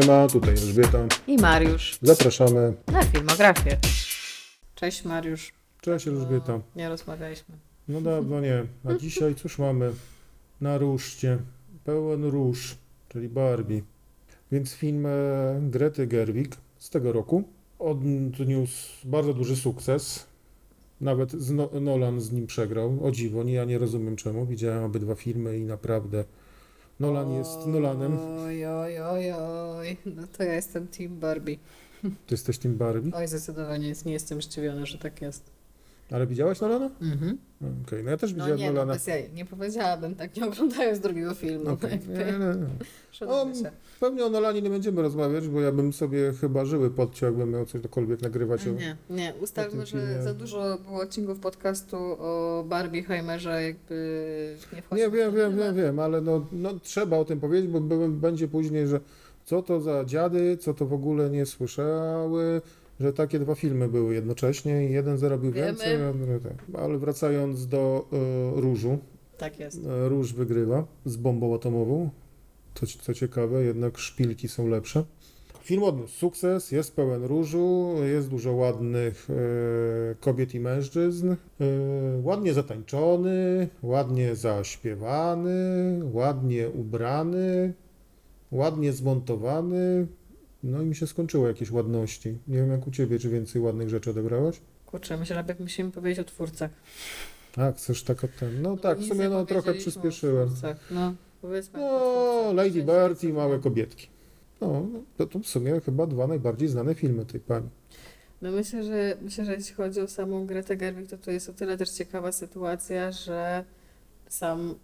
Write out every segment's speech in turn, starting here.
Siema, tutaj Elżbieta. I Mariusz Zapraszamy. na filmografię. Cześć Mariusz. Cześć Elżbieta. Nie rozmawialiśmy. No dawno nie. A dzisiaj cóż mamy? Na ruszcie. Pełen róż, czyli Barbie. Więc film e, Grety Gerwig z tego roku odniósł bardzo duży sukces. Nawet z no Nolan z nim przegrał. O dziwo, nie, ja nie rozumiem czemu. Widziałem obydwa filmy i naprawdę Nolan jest Nolanem. Oj, oj, oj, oj. No to ja jestem Team Barbie. Ty jesteś tym Barbie? Oj, zdecydowanie nie jestem zdziwiona, że tak jest. Ale widziałaś Nolana? Mhm. Okej, no ja też No widziałem nie, no Nolana. bez jaj. Nie powiedziałabym tak, nie oglądając drugiego filmu. Jakby nie, nie, nie. O. Pewnie o Nolanie nie będziemy rozmawiać, bo ja bym sobie chyba żyły podciął, jakbym miał cokolwiek nagrywać. o- Nie, nie. Ustalmy, że za dużo było odcinków podcastu o Barbie Heimerze, jakby nie wchodzi Nie, wiem, wiem, wiem, wiem, ale no, no trzeba o tym powiedzieć, bo będzie później, że co to za dziady, co to w ogóle nie słyszały, że takie dwa filmy były jednocześnie i jeden zarobił Wiemy. więcej, tak. Ale wracając do e, Różu, Tak jest. e, Róż wygrywa z bombą atomową. To, co ciekawe, jednak szpilki są lepsze. Film odniósł sukces, jest pełen różu, jest dużo ładnych e, kobiet i mężczyzn, e, ładnie zatańczony, ładnie zaśpiewany, ładnie ubrany, ładnie zmontowany. No i mi się skończyło jakieś ładności. Nie wiem jak u ciebie, czy więcej ładnych rzeczy odebrałaś? Kurczę, myślę, że musimy powiedzieć o twórcach. A, chcesz tak o ten. No tak, w sumie no trochę przyspieszyłem. No, powiedzmy. o No. Lady Bird i Małe Kobietki. No, to, to w sumie chyba dwa najbardziej znane filmy tej pani. No myślę, że myślę, że jeśli chodzi o samą Gretę Gerwig, to to jest o tyle też ciekawa sytuacja, że sam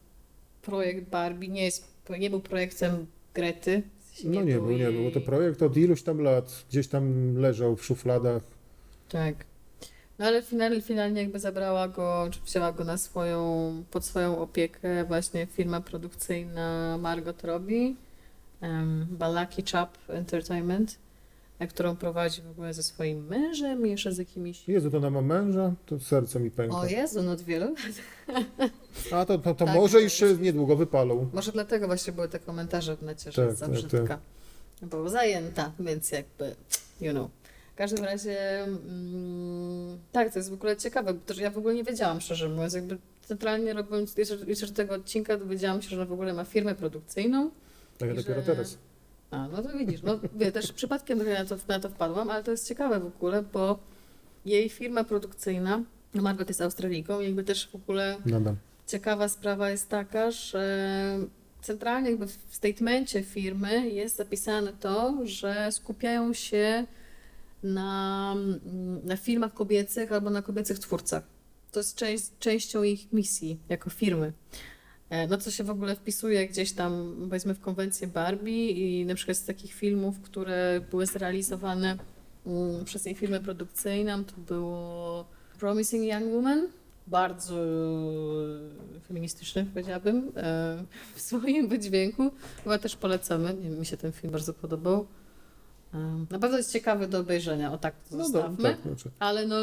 projekt Barbie nie jest, nie był projektem Grety. W sensie No nie był, nie był. bo To projekt od iluś tam lat gdzieś tam leżał w szufladach. Tak. No ale finalnie, finalnie jakby zabrała go, czy wzięła go na swoją, pod swoją opiekę właśnie firma produkcyjna Margot Robbie, um, Balaki Chap Entertainment, którą prowadzi w ogóle ze swoim mężem i jeszcze z jakimiś... Jezu, to ona ma męża, to serce mi pęka. O Jezu, no od wielu lat. A to, to, to Tak, może już się jest- niedługo wypalą. Może dlatego właśnie były te komentarze w necie, że Tak, jest za tak, brzydka. Bo zajęta, więc jakby, you know. W każdym razie, mm, tak, to jest w ogóle ciekawe, bo też ja w ogóle nie wiedziałam, szczerze mówiąc, jakby centralnie robiąc, jeszcze, jeszcze tego odcinka dowiedziałam się, że ona w ogóle ma firmę produkcyjną. Tak ja dopiero że- teraz. A, no to widzisz, no wie, też przypadkiem trochę na to, na to wpadłam, ale to jest ciekawe w ogóle, bo jej firma produkcyjna, no Margot jest Australijką, jakby też w ogóle Nadam. Ciekawa sprawa jest taka, że centralnie jakby w statemencie firmy jest zapisane to, że skupiają się na, na filmach kobiecych albo na kobiecych twórcach. To jest część, częścią ich misji jako firmy. E, No co się w ogóle wpisuje gdzieś tam powiedzmy w konwencję Barbie i na przykład z takich filmów, które były zrealizowane mm, przez jej firmę produkcyjną, to było Promising Young Woman, bardzo feministyczny, powiedziałabym, e, w swoim wydźwięku. Chyba też polecamy. Mi się ten film bardzo podobał. Na pewno jest ciekawy do obejrzenia, o tak to No zostawmy. tak, znaczy. Ale no,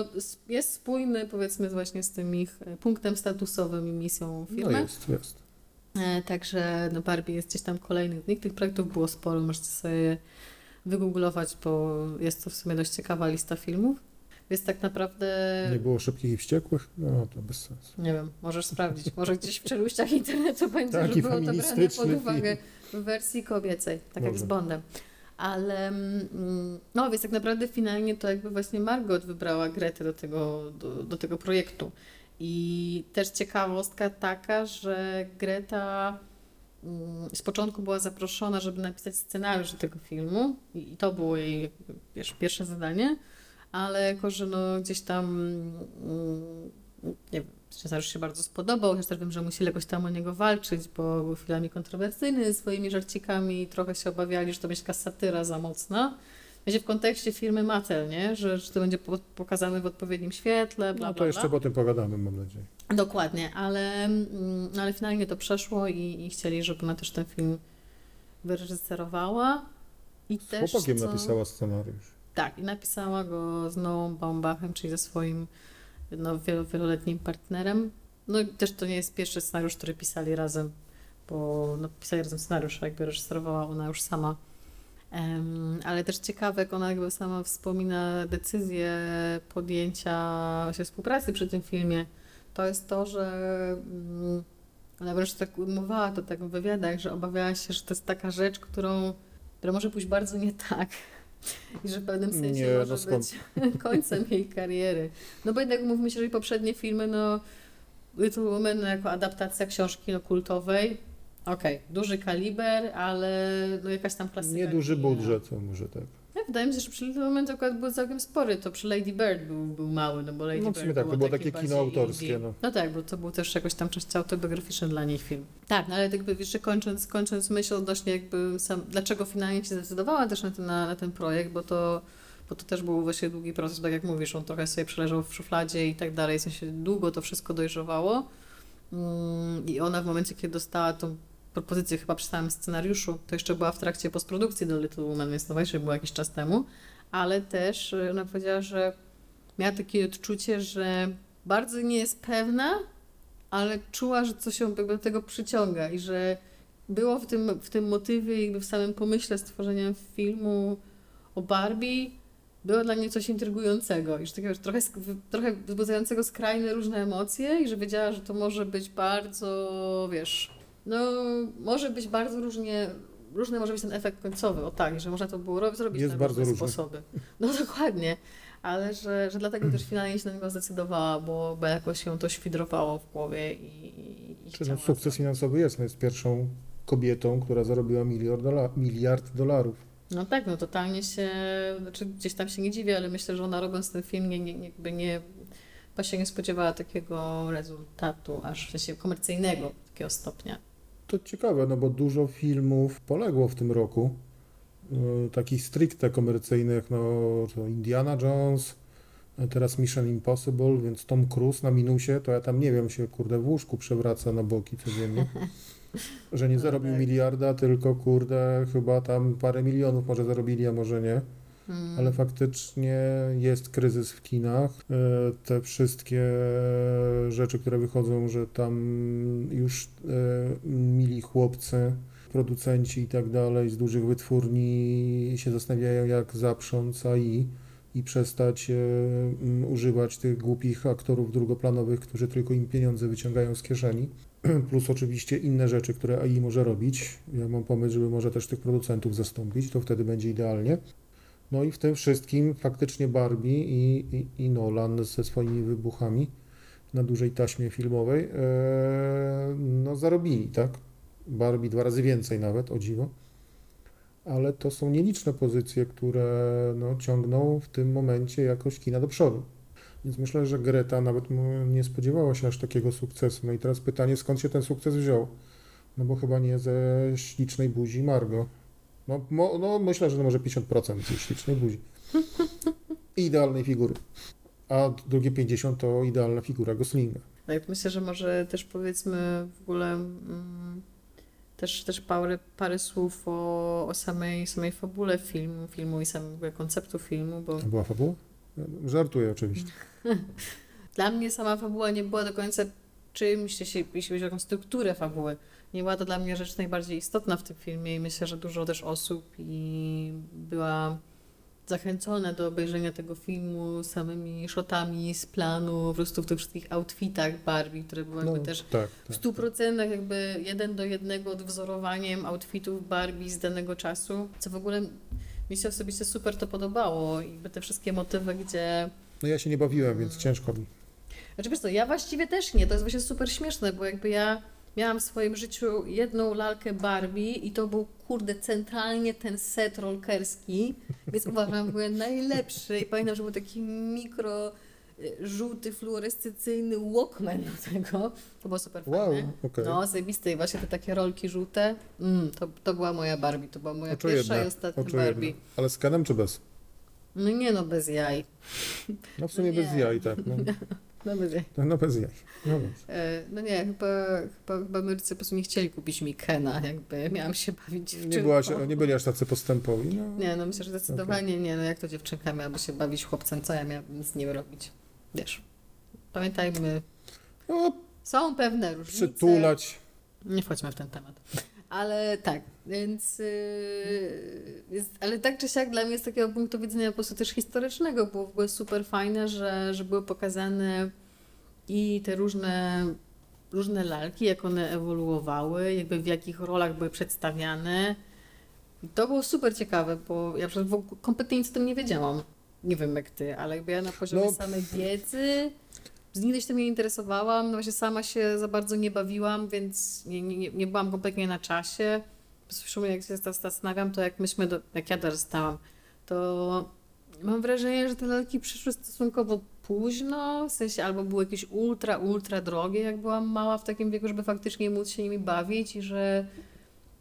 jest spójny, powiedzmy, właśnie z tym ich e, punktem statusowym i misją No firmy. jest, jest. E, Także no Barbie jest gdzieś tam kolejny z nich. Tych projektów było sporo, możecie sobie wygooglować, bo jest to w sumie dość ciekawa lista filmów. Więc tak naprawdę, Nie było szybkich i wściekłych? No to bez sensu. nie wiem, możesz sprawdzić. Może gdzieś w czeluściach internetu będzie, Taki że było to brane pod uwagę w wersji kobiecej, tak jak Może. z Bondem. Ale mm, no więc tak naprawdę finalnie to jakby właśnie Margot wybrała Gretę do tego, do, do tego projektu. I też ciekawostka taka, że Greta mm, z początku była zaproszona, żeby napisać scenariusz do tego filmu i to było jej wiesz, pierwsze zadanie, ale jako, że no gdzieś tam mm, nie wiem, scenariusz się bardzo spodobał, chociaż też wiem, że musieli jakoś tam o niego walczyć, bo był chwilami kontrowersyjny swoimi żarcikami i trochę się obawiali, że to będzie taka satyra za mocna. Będzie w kontekście firmy Mattel, nie? Że, że to będzie po- pokazane w odpowiednim świetle, bla, No bla, to jeszcze bla. o tym pogadamy, mam nadzieję. Dokładnie, ale, mm, ale finalnie to przeszło i, i chcieli, żeby ona też ten film wyreżyserowała. I Z też, chłopakiem co- napisała scenariusz. Tak, i napisała go z Noą Baumbachem, czyli ze swoim no, wielo, wieloletnim partnerem. No i też to nie jest pierwszy scenariusz, który pisali razem, bo no, pisali razem scenariusz, jakby reżyserowała ona już sama. Em, ale też ciekawe, jak ona jakby sama wspomina decyzję podjęcia się współpracy przy tym filmie, to jest to, że mm, ona wręcz tak mówiła to tak w wywiadach, że obawiała się, że to jest taka rzecz, którą, która może pójść bardzo nie tak. I że w pewnym sensie Nie, no może skąd? być końcem jej kariery. No bo jednak mówmy się, że poprzednie filmy, no Little Women no, jako adaptacja książki no, kultowej, okej, duży kaliber, ale no jakaś tam klasyka. Nieduży nie- budżet, to może tak. Wydaje mi się, że przy Women to akurat był całkiem spory, to przy Lady Bird był, był mały, no bo Lady No Bird tak, to było takie kino autorskie. indie. No. No tak, bo to był też jakoś tam część autobiograficzny dla niej film. Tak, no ale jakby jeszcze kończąc, kończąc myśl odnośnie jakby sam, dlaczego finalnie się zdecydowała też na ten, na, na ten projekt, bo to, bo to też był właśnie długi proces, tak jak mówisz, on trochę sobie przeleżał w szufladzie i tak dalej, w sensie długo to wszystko dojrzewało Mm, i ona w momencie, kiedy dostała tą propozycję chyba przy samym scenariuszu, to jeszcze była w trakcie postprodukcji do Little Woman, więc to właśnie było jakiś czas temu, ale też y, ona powiedziała, że miała takie odczucie, że bardzo nie jest pewna, ale czuła, że coś ją do tego przyciąga i że było w tym, w tym motywie, jakby w samym pomyśle stworzenia filmu o Barbie, było dla niej coś intrygującego i że takiego trochę, trochę wzbudzającego skrajne różne emocje i że wiedziała, że to może być bardzo, wiesz, no może być bardzo różnie, różny może być ten efekt końcowy, o tak, że można to było robić, zrobić Jest na różne różny. sposoby. No dokładnie, ale że, że dlatego też finalnie się na niego zdecydowała, bo, bo jakoś się to świdrowało w głowie i, i, i no, sukces finansowy jest, no jest pierwszą kobietą, która zarobiła miliard, dola- miliard dolarów. No tak, no totalnie się, znaczy gdzieś tam się nie dziwię, ale myślę, że ona robiąc ten film nie, nie, jakby nie, się nie spodziewała takiego rezultatu, aż w sensie komercyjnego takiego stopnia. To ciekawe, no bo dużo filmów poległo w tym roku, y, takich stricte komercyjnych, no to Indiana Jones, a teraz Mission Impossible, więc Tom Cruise na minusie, to ja tam nie wiem, się kurde w łóżku przewraca na boki codziennie. Że nie No zarobił tak. miliarda, tylko kurde chyba tam parę milionów może zarobili, a może nie. Mm. Ale faktycznie jest kryzys w kinach. E, Te wszystkie rzeczy, które wychodzą, że tam już e, mili chłopcy, producenci i tak dalej z dużych wytwórni się zastanawiają, jak zaprząc AI i przestać e, używać tych głupich aktorów drugoplanowych, którzy tylko im pieniądze wyciągają z kieszeni. Plus oczywiście inne rzeczy, które AI może robić. Ja mam pomysł, żeby może też tych producentów zastąpić, to wtedy będzie idealnie. No i w tym wszystkim faktycznie Barbie i, i, i Nolan ze swoimi wybuchami na dużej taśmie filmowej e, no zarobili, tak? Barbie dwa razy więcej nawet, o dziwo. Ale to są nieliczne pozycje, które no, ciągną w tym momencie jakoś kina do przodu. Więc myślę, że Greta nawet nie spodziewała się aż takiego sukcesu. No i teraz pytanie, skąd się ten sukces wziął? No bo chyba nie ze ślicznej buzi Margo. No, mo, no myślę, że no może 50% ze ślicznej buzi. I idealnej figury. A drugie 50 to idealna figura Goslinga. Tak, myślę, że może też powiedzmy w ogóle mm, też, też parę, parę słów o, o samej, samej fabule filmu, filmu i ogóle konceptu filmu, bo To była fabuła? Żartuję oczywiście. Dla mnie sama fabuła nie była do końca czymś, jeśli, jeśli chodzi o taką strukturę fabuły. Nie była to dla mnie rzecz najbardziej istotna w tym filmie i myślę, że dużo też osób i była zachęcona do obejrzenia tego filmu samymi shotami z planu, po prostu w tych wszystkich outfitach Barbie, które były No, jakby też tak, w tak. stu procentach jakby jeden do jednego odwzorowaniem outfitów Barbie z danego czasu, co w ogóle mi się osobiście super to podobało i te wszystkie motywy, gdzie No ja się nie bawiłem, więc ciężko mi. znaczy wiesz co, ja właściwie też nie, to jest właśnie super śmieszne, bo jakby ja miałam w swoim życiu jedną lalkę Barbie i to był kurde centralnie ten set rolkerski, więc uważam, że był najlepszy i pamiętam, że był taki mikro y, żółty, fluorescencyjny Walkman do tego, to było super Wow, fajne. okej. No, zajebiste i właśnie te takie rolki żółte, mm, to, to była moja Barbie, to była moja pierwsza Oczojebne, i ostatnia oczojebne. Barbie. Ale z Kenem czy bez? No nie no, bez jaj. No w sumie No bez jaj, tak. No, No bez jaj. no bez jaj. No, bez. E, No nie, chyba, chyba, chyba my rodzice po prostu nie chcieli kupić mi Kena, jakby miałam się bawić dziewczynką. Nie, była, się- nie byli aż tacy postępowi. No. Nie, no myślę, że zdecydowanie nie, no jak to dziewczynka miałaby się bawić chłopcem, co ja miałabym z nim robić? Wiesz, pamiętajmy, No, są pewne różnice. przytulać. Nie wchodźmy w ten temat. Ale tak, więc. Yy, jest, ale tak czy siak dla mnie z takiego punktu widzenia po prostu też historycznego było w ogóle super fajne, że, że były pokazane i te różne, różne lalki, jak one ewoluowały, jakby w jakich rolach były przedstawiane. I to było super ciekawe, bo ja przecież w ogóle kompletnie nic o tym nie wiedziałam. Nie wiem jak ty, ale jakby ja na poziomie No. samej wiedzy nigdy się tym nie interesowałam, no właśnie sama się za bardzo nie bawiłam, więc nie, nie, nie- byłam kompletnie na czasie. W sumie jak się zastanawiam, to jak myśmy, do, jak ja dorastałam, to mam wrażenie, że te lalki przyszły stosunkowo późno, w sensie albo były jakieś ultra, ultra drogie, jak byłam mała w takim wieku, żeby faktycznie móc się nimi bawić i że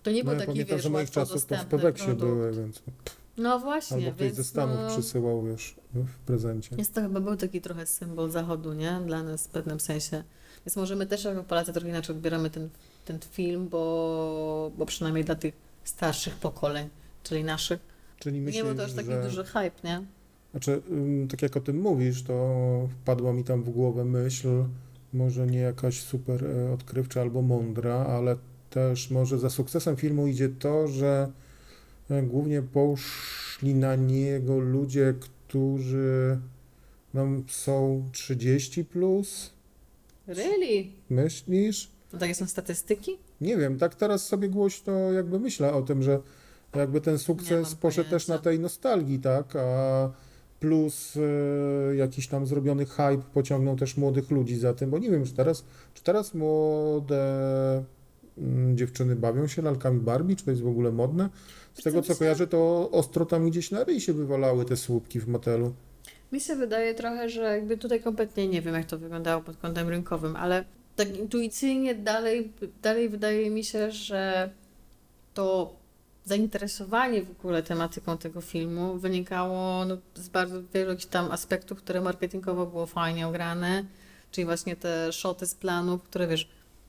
to nie No był ja taki, pamiętam, wiesz, że moich czasów to w Peweksie były, więc... No właśnie, Albo ktoś więc ze Stanów no, przysyłał, wiesz, w prezencie. jest to chyba był taki trochę symbol zachodu, nie? Dla nas w pewnym sensie. Więc może my też jako Polacy trochę inaczej odbieramy ten, ten film, bo, bo przynajmniej dla tych starszych pokoleń, czyli naszych, Czyli nie był to aż taki że... duży hype, nie? Znaczy, tak jak o tym mówisz, to wpadła mi tam w głowę myśl, może nie jakaś super e, odkrywcza albo mądra, ale też może za sukcesem filmu idzie to, że głównie poszli na niego ludzie, którzy no, są 30 plus, Really? myślisz? No takie są statystyki? Nie wiem, tak teraz sobie głośno jakby myślę o tym, że jakby ten sukces poszedł też na tej nostalgii, tak? A plus e, jakiś tam zrobiony hype pociągnął też młodych ludzi za tym, bo nie wiem, czy teraz, czy teraz młode dziewczyny bawią się lalkami Barbie, czy to jest w ogóle modne? Z tego co, kojarzę, to ostro tam gdzieś na ryj się wywalały te słupki w motelu. Mi się wydaje trochę, że jakby tutaj kompletnie nie wiem, jak to wyglądało pod kątem rynkowym, ale tak intuicyjnie dalej, dalej wydaje mi się, że to zainteresowanie w ogóle tematyką tego filmu wynikało no, z bardzo wielu jakichś tam aspektów, które marketingowo było fajnie ograne, czyli właśnie te shoty z planów, które wiesz,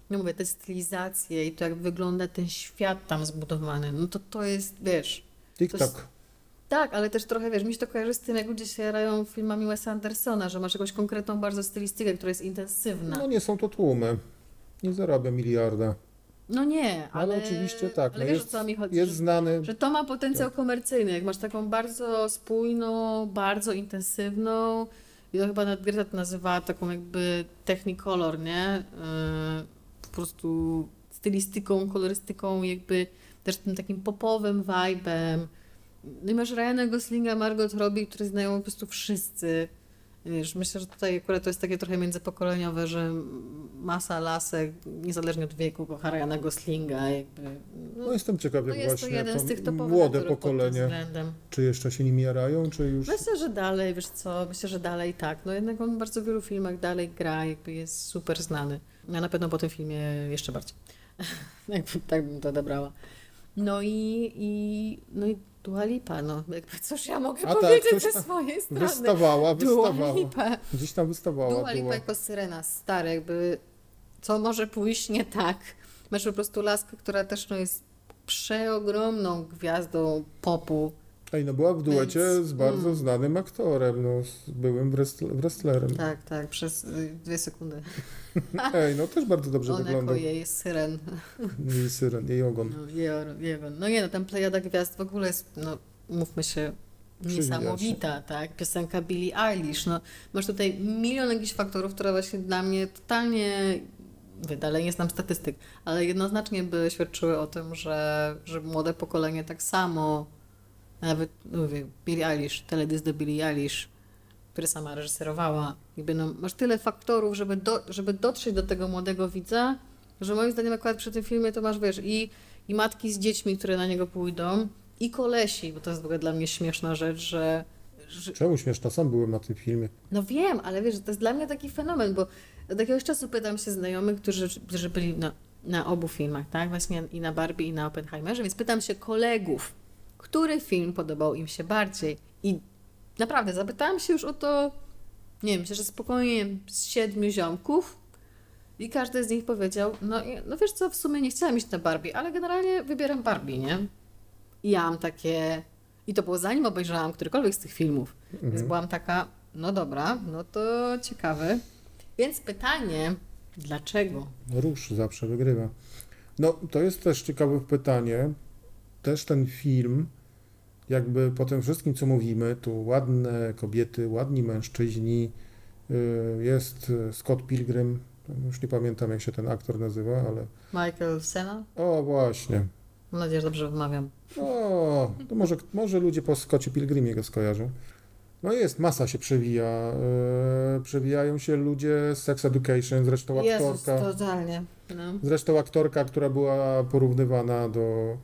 no mówię, te stylizacje i to jak wygląda ten świat tam zbudowany, no to to jest, wiesz, Tik-tak. tak, ale też trochę, wiesz, mi się to kojarzy z tym, jak ludzie się jarają filmami Wesa Andersona, że masz jakąś konkretną bardzo stylistykę, która jest intensywna. No nie są to tłumy. Nie zarabia miliarda. No nie, ale... Ale, oczywiście tak. Ale no wiesz, jest, o co mi chodzi? jest że, znany. że to ma potencjał komercyjny, jak masz taką bardzo spójną, bardzo intensywną i to chyba nawet Greta to nazywała taką jakby technicolor, nie? Yy, po prostu stylistyką, kolorystyką, jakby też tym takim popowym vibe'em. No i masz Ryana Goslinga, Margot Robbie, które znają po prostu wszyscy. Wiesz, myślę, że tutaj akurat to jest takie trochę międzypokoleniowe, że masa lasek, niezależnie od wieku, kocha Ryana Goslinga. Jakby, no, No jestem ciekaw, no jak jest to właśnie jeden z tych młode pokolenie, czy jeszcze się nimi jarają, czy już... Myślę, że dalej, wiesz co, myślę, że dalej tak. No jednak on w bardzo wielu filmach dalej gra, jakby jest super znany. Ja na pewno po tym filmie jeszcze bardziej. jakby tak bym to odebrała. No i, i, no i Dua Lipa, no jakby cóż ja mogę A tak, powiedzieć ze swojej strony. Wystawała, Dua wystawała. Lipa. Gdzieś tam wystawała Dua Lipa była. jako syrena, stary, jakby co może pójść nie tak. Masz po prostu laskę, która też no, jest przeogromną gwiazdą popu. Ej, no była w duecie Więc, z bardzo mm. znanym aktorem, no, z byłym wrestl- wrestlerem. Tak, tak, przez y, dwie sekundy. Ej, no też bardzo dobrze On wyglądał. jako jej syren. Jej syren, jej ogon. No, jej, jej, no nie no, tam plejada gwiazd w ogóle jest, no mówmy się, Przywija się. niesamowita, tak? Piosenka Billie Eilish, no masz tutaj milion jakichś faktorów, które właśnie dla mnie totalnie, wydalej nie znam statystyk, ale jednoznacznie by świadczyły o tym, że, że młode pokolenie tak samo, nawet, no mówię, Billie Eilish, teledysk do Billie Eilish, który sama reżyserowała, jakby no, masz tyle faktorów, żeby, do, żeby dotrzeć do tego młodego widza, że moim zdaniem akurat przy tym filmie to masz, wiesz, i, i matki z dziećmi, które na niego pójdą, i kolesi, bo to jest w ogóle dla mnie śmieszna rzecz, że, że Czemu śmieszna? Sam byłem na tym filmie. no wiem, ale wiesz, to jest dla mnie taki fenomen, bo od jakiegoś czasu pytam się znajomych, którzy, którzy byli na, na obu filmach, tak? Właśnie i na Barbie, i na Oppenheimerze, więc pytam się kolegów, który film podobał im się bardziej. I naprawdę, zapytałam się już o to, nie wiem, myślę, że spokojnie z siedmiu ziomków i każdy z nich powiedział, no, no wiesz co, w sumie nie chciałam iść na Barbie, ale generalnie wybieram Barbie, nie? I ja mam takie... I to było zanim obejrzałam którykolwiek z tych filmów. Więc Mhm. byłam taka, no dobra, no to ciekawe. Więc pytanie, dlaczego? Róż zawsze wygrywa. No, to jest też ciekawe pytanie. Też ten film, jakby po tym wszystkim, co mówimy, tu ładne kobiety, ładni mężczyźni, y, jest Scott Pilgrim, już nie pamiętam jak się ten aktor nazywa, ale Michael Sena? o właśnie. Mam nadzieję, że dobrze wymawiam. O, to może, może ludzie po Scottie Pilgrimie go skojarzą. No jest, masa się przewija. y, przewijają się ludzie z Sex Education, zresztą Jezus, aktorka. totalnie. No. Zresztą aktorka, która była porównywana do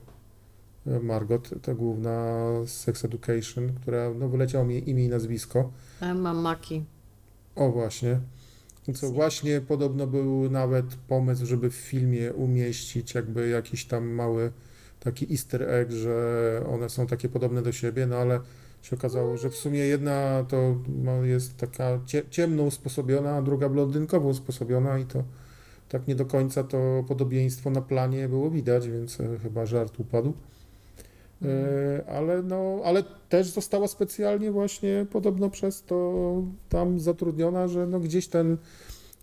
Margot, ta główna z Sex Education, która no, wyleciało mi imię i nazwisko. Emma Maki. O właśnie. Co właśnie podobno był nawet pomysł, żeby w filmie umieścić jakby jakiś tam mały taki easter egg, że one są takie podobne do siebie, no ale się okazało, że w sumie jedna to ma- jest taka cie, ciemno usposobiona, a druga blondynkowo usposobiona i to tak nie do końca to podobieństwo na planie było widać, więc e, chyba żart upadł. E, ale, no, ale też została specjalnie właśnie podobno przez to tam zatrudniona, że no gdzieś ten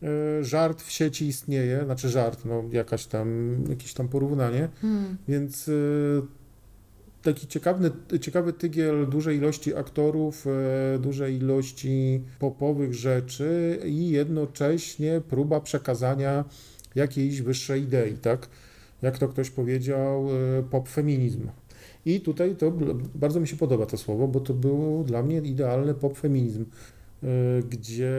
e, żart w sieci istnieje, znaczy żart, no jakaś tam, jakieś tam porównanie, Hmm. więc e, taki ciekawy, ciekawy tygiel dużej ilości aktorów, dużej ilości popowych rzeczy i jednocześnie próba przekazania jakiejś wyższej idei, tak? Jak to ktoś powiedział, pop feminizm. I tutaj to bardzo mi się podoba to słowo, bo to był dla mnie idealny pop feminizm, e, gdzie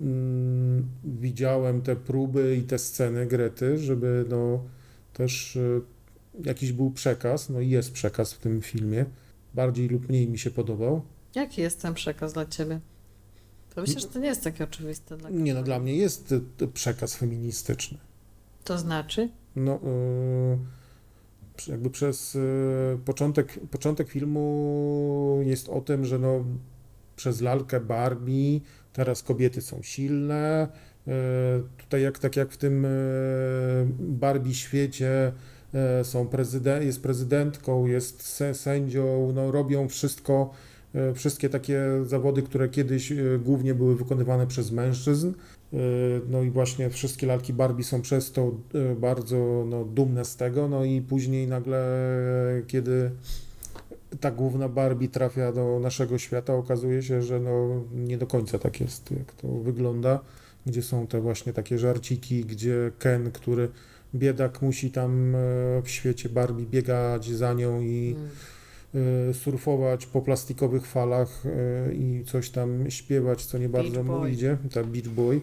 mm, widziałem te próby i te sceny Grety, żeby no też e, jakiś był przekaz, no i jest przekaz w tym filmie. Bardziej lub mniej mi się podobał. Jaki jest ten przekaz dla ciebie? To myślę, że to nie jest takie oczywiste. Dla Nie no, dla mnie jest e, przekaz feministyczny. To znaczy? No, przy- jakby przez e, początek, początek filmu jest o tym, że no, przez lalkę Barbie teraz kobiety są silne. E, Tutaj jak, tak jak w tym e, Barbie świecie są prezydent, jest prezydentką, jest sędzią, no, robią wszystko, wszystkie takie zawody, które kiedyś głównie były wykonywane przez mężczyzn. E, No i właśnie wszystkie lalki Barbie są przez to e, bardzo no, dumne z tego, no i później nagle, kiedy ta główna Barbie trafia do naszego świata, okazuje się, że no, nie do końca tak jest, jak to wygląda, gdzie są te właśnie takie żarciki, gdzie Ken, który biedak musi tam e, w świecie Barbie biegać za nią i Hmm. e, surfować po plastikowych falach e, i coś tam śpiewać, co nie bardzo mu Boy. idzie, ta Beach Boy.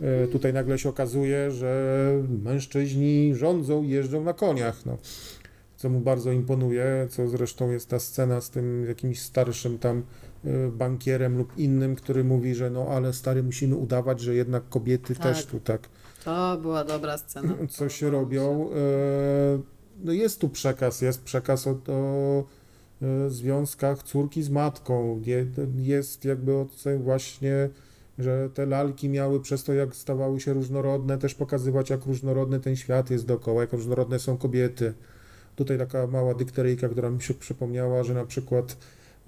E, Tutaj nagle się okazuje, że mężczyźni rządzą i jeżdżą na koniach, no. co mu bardzo imponuje, co zresztą jest ta scena z tym jakimś starszym tam e, bankierem lub innym, który mówi, że no ale stary musimy udawać, że jednak kobiety Tak. też tu tak To była dobra scena. coś robią. E, No jest tu przekaz, jest przekaz o, o związkach córki z matką. Je- Jest jakby o tym właśnie, że te lalki miały przez to, jak stawały się różnorodne, też pokazywać, jak różnorodny ten świat jest dookoła, jak różnorodne są kobiety. Tutaj taka mała dykteryjka, która mi się przypomniała, że na przykład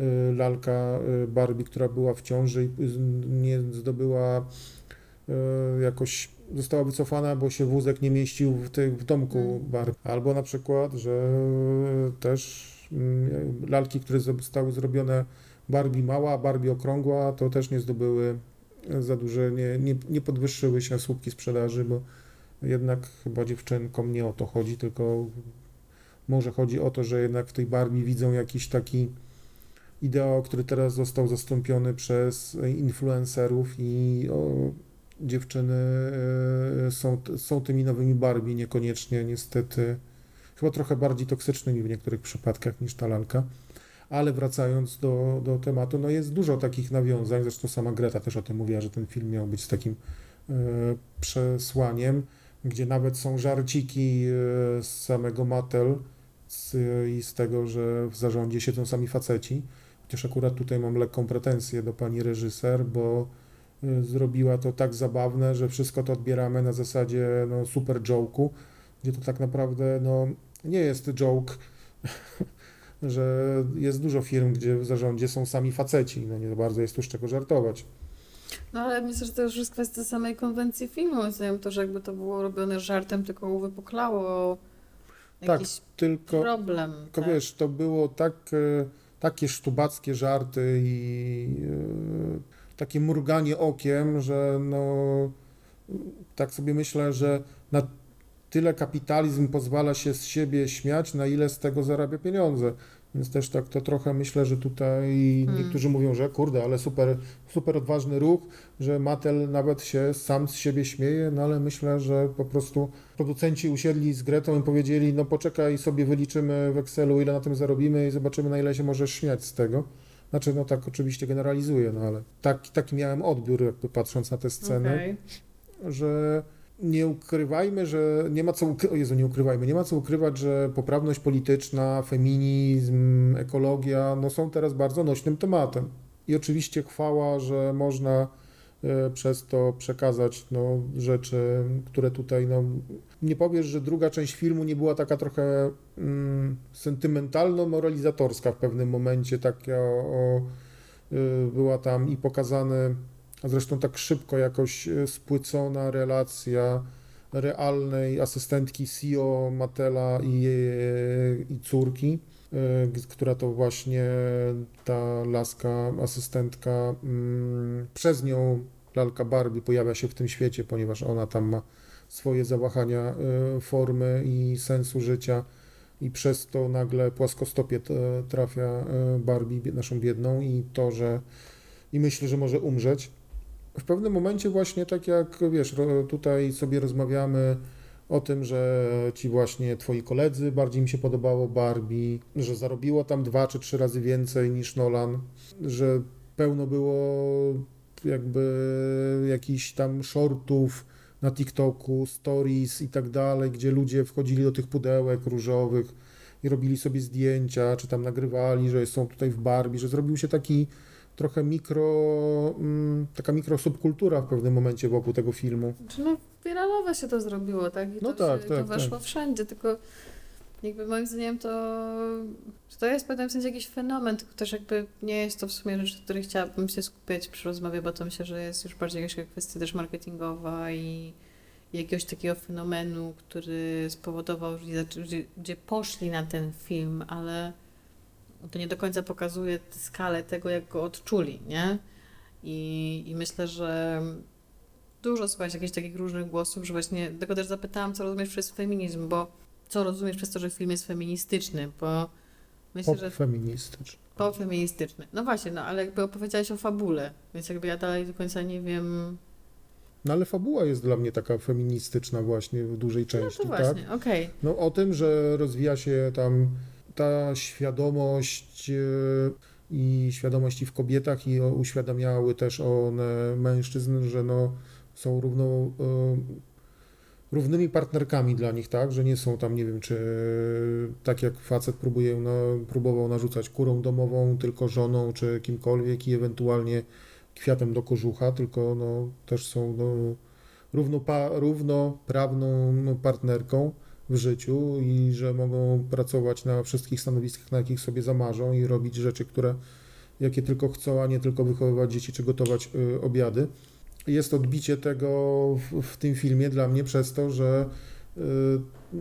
e, lalka e, Barbie, która była w ciąży i nie zdobyła e, jakoś została wycofana, bo się wózek nie mieścił w, tych, w domku Mm. Barbie. Albo na przykład, że też mm, lalki, które zostały zrobione Barbie mała, Barbie okrągła, to też nie zdobyły za duże, nie, nie, nie podwyższyły się słupki sprzedaży, bo jednak chyba dziewczynkom nie o to chodzi, tylko może chodzi o to, że jednak w tej Barbie widzą jakiś taki ideał, który teraz został zastąpiony przez influencerów i o, dziewczyny e, są, są tymi nowymi Barbie, niekoniecznie niestety, chyba trochę bardziej toksycznymi w niektórych przypadkach niż ta lalka. Ale wracając do, do tematu, no jest dużo takich nawiązań, zresztą sama Greta też o tym mówiła, że ten film miał być takim e, przesłaniem, gdzie nawet są żarciki e, z samego Mattel z, i z tego, że w zarządzie siedzą sami faceci. Chociaż akurat tutaj mam lekką pretensję do pani reżyser, bo y, zrobiła to tak zabawne, że wszystko to odbieramy na zasadzie no, super joke'u, gdzie to tak naprawdę no, nie jest joke, że jest dużo firm, gdzie w zarządzie są sami faceci, no nie bardzo jest tu z czego żartować. No ale myślę, że to już jest kwestia samej konwencji filmu. Moim zdaniem to, że jakby to było robione żartem, tylko uwypuklało Tak, jakiś Tylko, problem. tylko tak. wiesz, to było tak, e, takie sztubackie żarty i e, takie mruganie okiem, że no tak sobie myślę, że na tyle kapitalizm pozwala się z siebie śmiać, na ile z tego zarabia pieniądze. Więc też tak to trochę myślę, że tutaj Hmm. niektórzy mówią, że kurde, ale super, super odważny ruch, że Mattel nawet się sam z siebie śmieje, no ale myślę, że po prostu producenci usiedli z Gretą i powiedzieli, no poczekaj sobie wyliczymy w Excelu, ile na tym zarobimy i zobaczymy, na ile się możesz śmiać z tego. Znaczy, no tak oczywiście generalizuję, no ale tak, taki miałem odbiór, jakby patrząc na tę scenę Okej. że nie ukrywajmy, że nie ma co ukry- o Jezu, nie ukrywajmy, nie ma co ukrywać, że poprawność polityczna, feminizm, ekologia, no są teraz bardzo nośnym tematem. I oczywiście chwała, że można e, przez to przekazać no, rzeczy, które tutaj, no, nie powiesz, że druga część filmu nie była taka trochę mm, sentymentalno-moralizatorska w pewnym momencie, taka o, y, była tam i pokazane a zresztą tak szybko jakoś e, spłycona relacja realnej asystentki CEO Matela i, jej- i córki, e, która to właśnie ta laska, asystentka, mm, przez nią lalka Barbie pojawia się w tym świecie, ponieważ ona tam ma swoje zawahania e, formy i sensu życia i przez to nagle płaskostopie e, trafia e, Barbie, bie- naszą biedną i to, że i myśli, że może umrzeć. W pewnym momencie właśnie tak jak, wiesz, tutaj sobie rozmawiamy o tym, że ci właśnie twoi koledzy bardziej mi się podobało Barbie, że zarobiło tam dwa czy trzy razy więcej niż Nolan, że pełno było jakby jakichś tam shortów na TikToku, stories i tak dalej, gdzie ludzie wchodzili do tych pudełek różowych i robili sobie zdjęcia, czy tam nagrywali, że są tutaj w Barbie, że zrobił się taki trochę mikro, mm, taka mikrosubkultura w pewnym momencie wokół tego filmu. Czy no wiralowe się to zrobiło, tak? I No to tak, się, tak, to weszło tak. wszędzie, tylko jakby moim zdaniem to, to jest w pewnym sensie jakiś fenomen, tylko też jakby nie jest to w sumie rzecz, której chciałabym się skupiać przy rozmowie, bo to myślę, że jest już bardziej jakaś kwestia też marketingowa i jakiegoś takiego fenomenu, który spowodował, że ludzie, gdzie poszli na ten film, ale to nie do końca pokazuje skalę tego, jak go odczuli, nie? I, i myślę, że dużo słuchać jakichś takich różnych głosów, że właśnie dlatego też zapytałam, co rozumiesz przez feminizm, bo co rozumiesz przez to, że film jest feministyczny, bo myślę, że feministyczny. po feministyczny. No właśnie, no ale jakby opowiedziałeś o fabule, więc jakby ja dalej do końca nie wiem. No ale fabuła jest dla mnie taka feministyczna właśnie w dużej No części, to tak? właśnie, okej. No o tym, że rozwija się tam ta świadomość e, i świadomość i w kobietach i uświadamiały też one mężczyzn, że no są równo, e, równymi partnerkami dla nich, tak? Że nie są tam, nie wiem, czy tak jak facet próbuje, no, próbował narzucać kurą domową, tylko żoną, czy kimkolwiek i ewentualnie kwiatem do kożucha, tylko no, też są no, równopa, równoprawną no, partnerką w życiu i że mogą pracować na wszystkich stanowiskach, na jakich sobie zamarzą i robić rzeczy, które jakie tylko chcą, a nie tylko wychowywać dzieci czy gotować y, obiady. Jest odbicie tego w, w tym filmie dla mnie przez to, że y,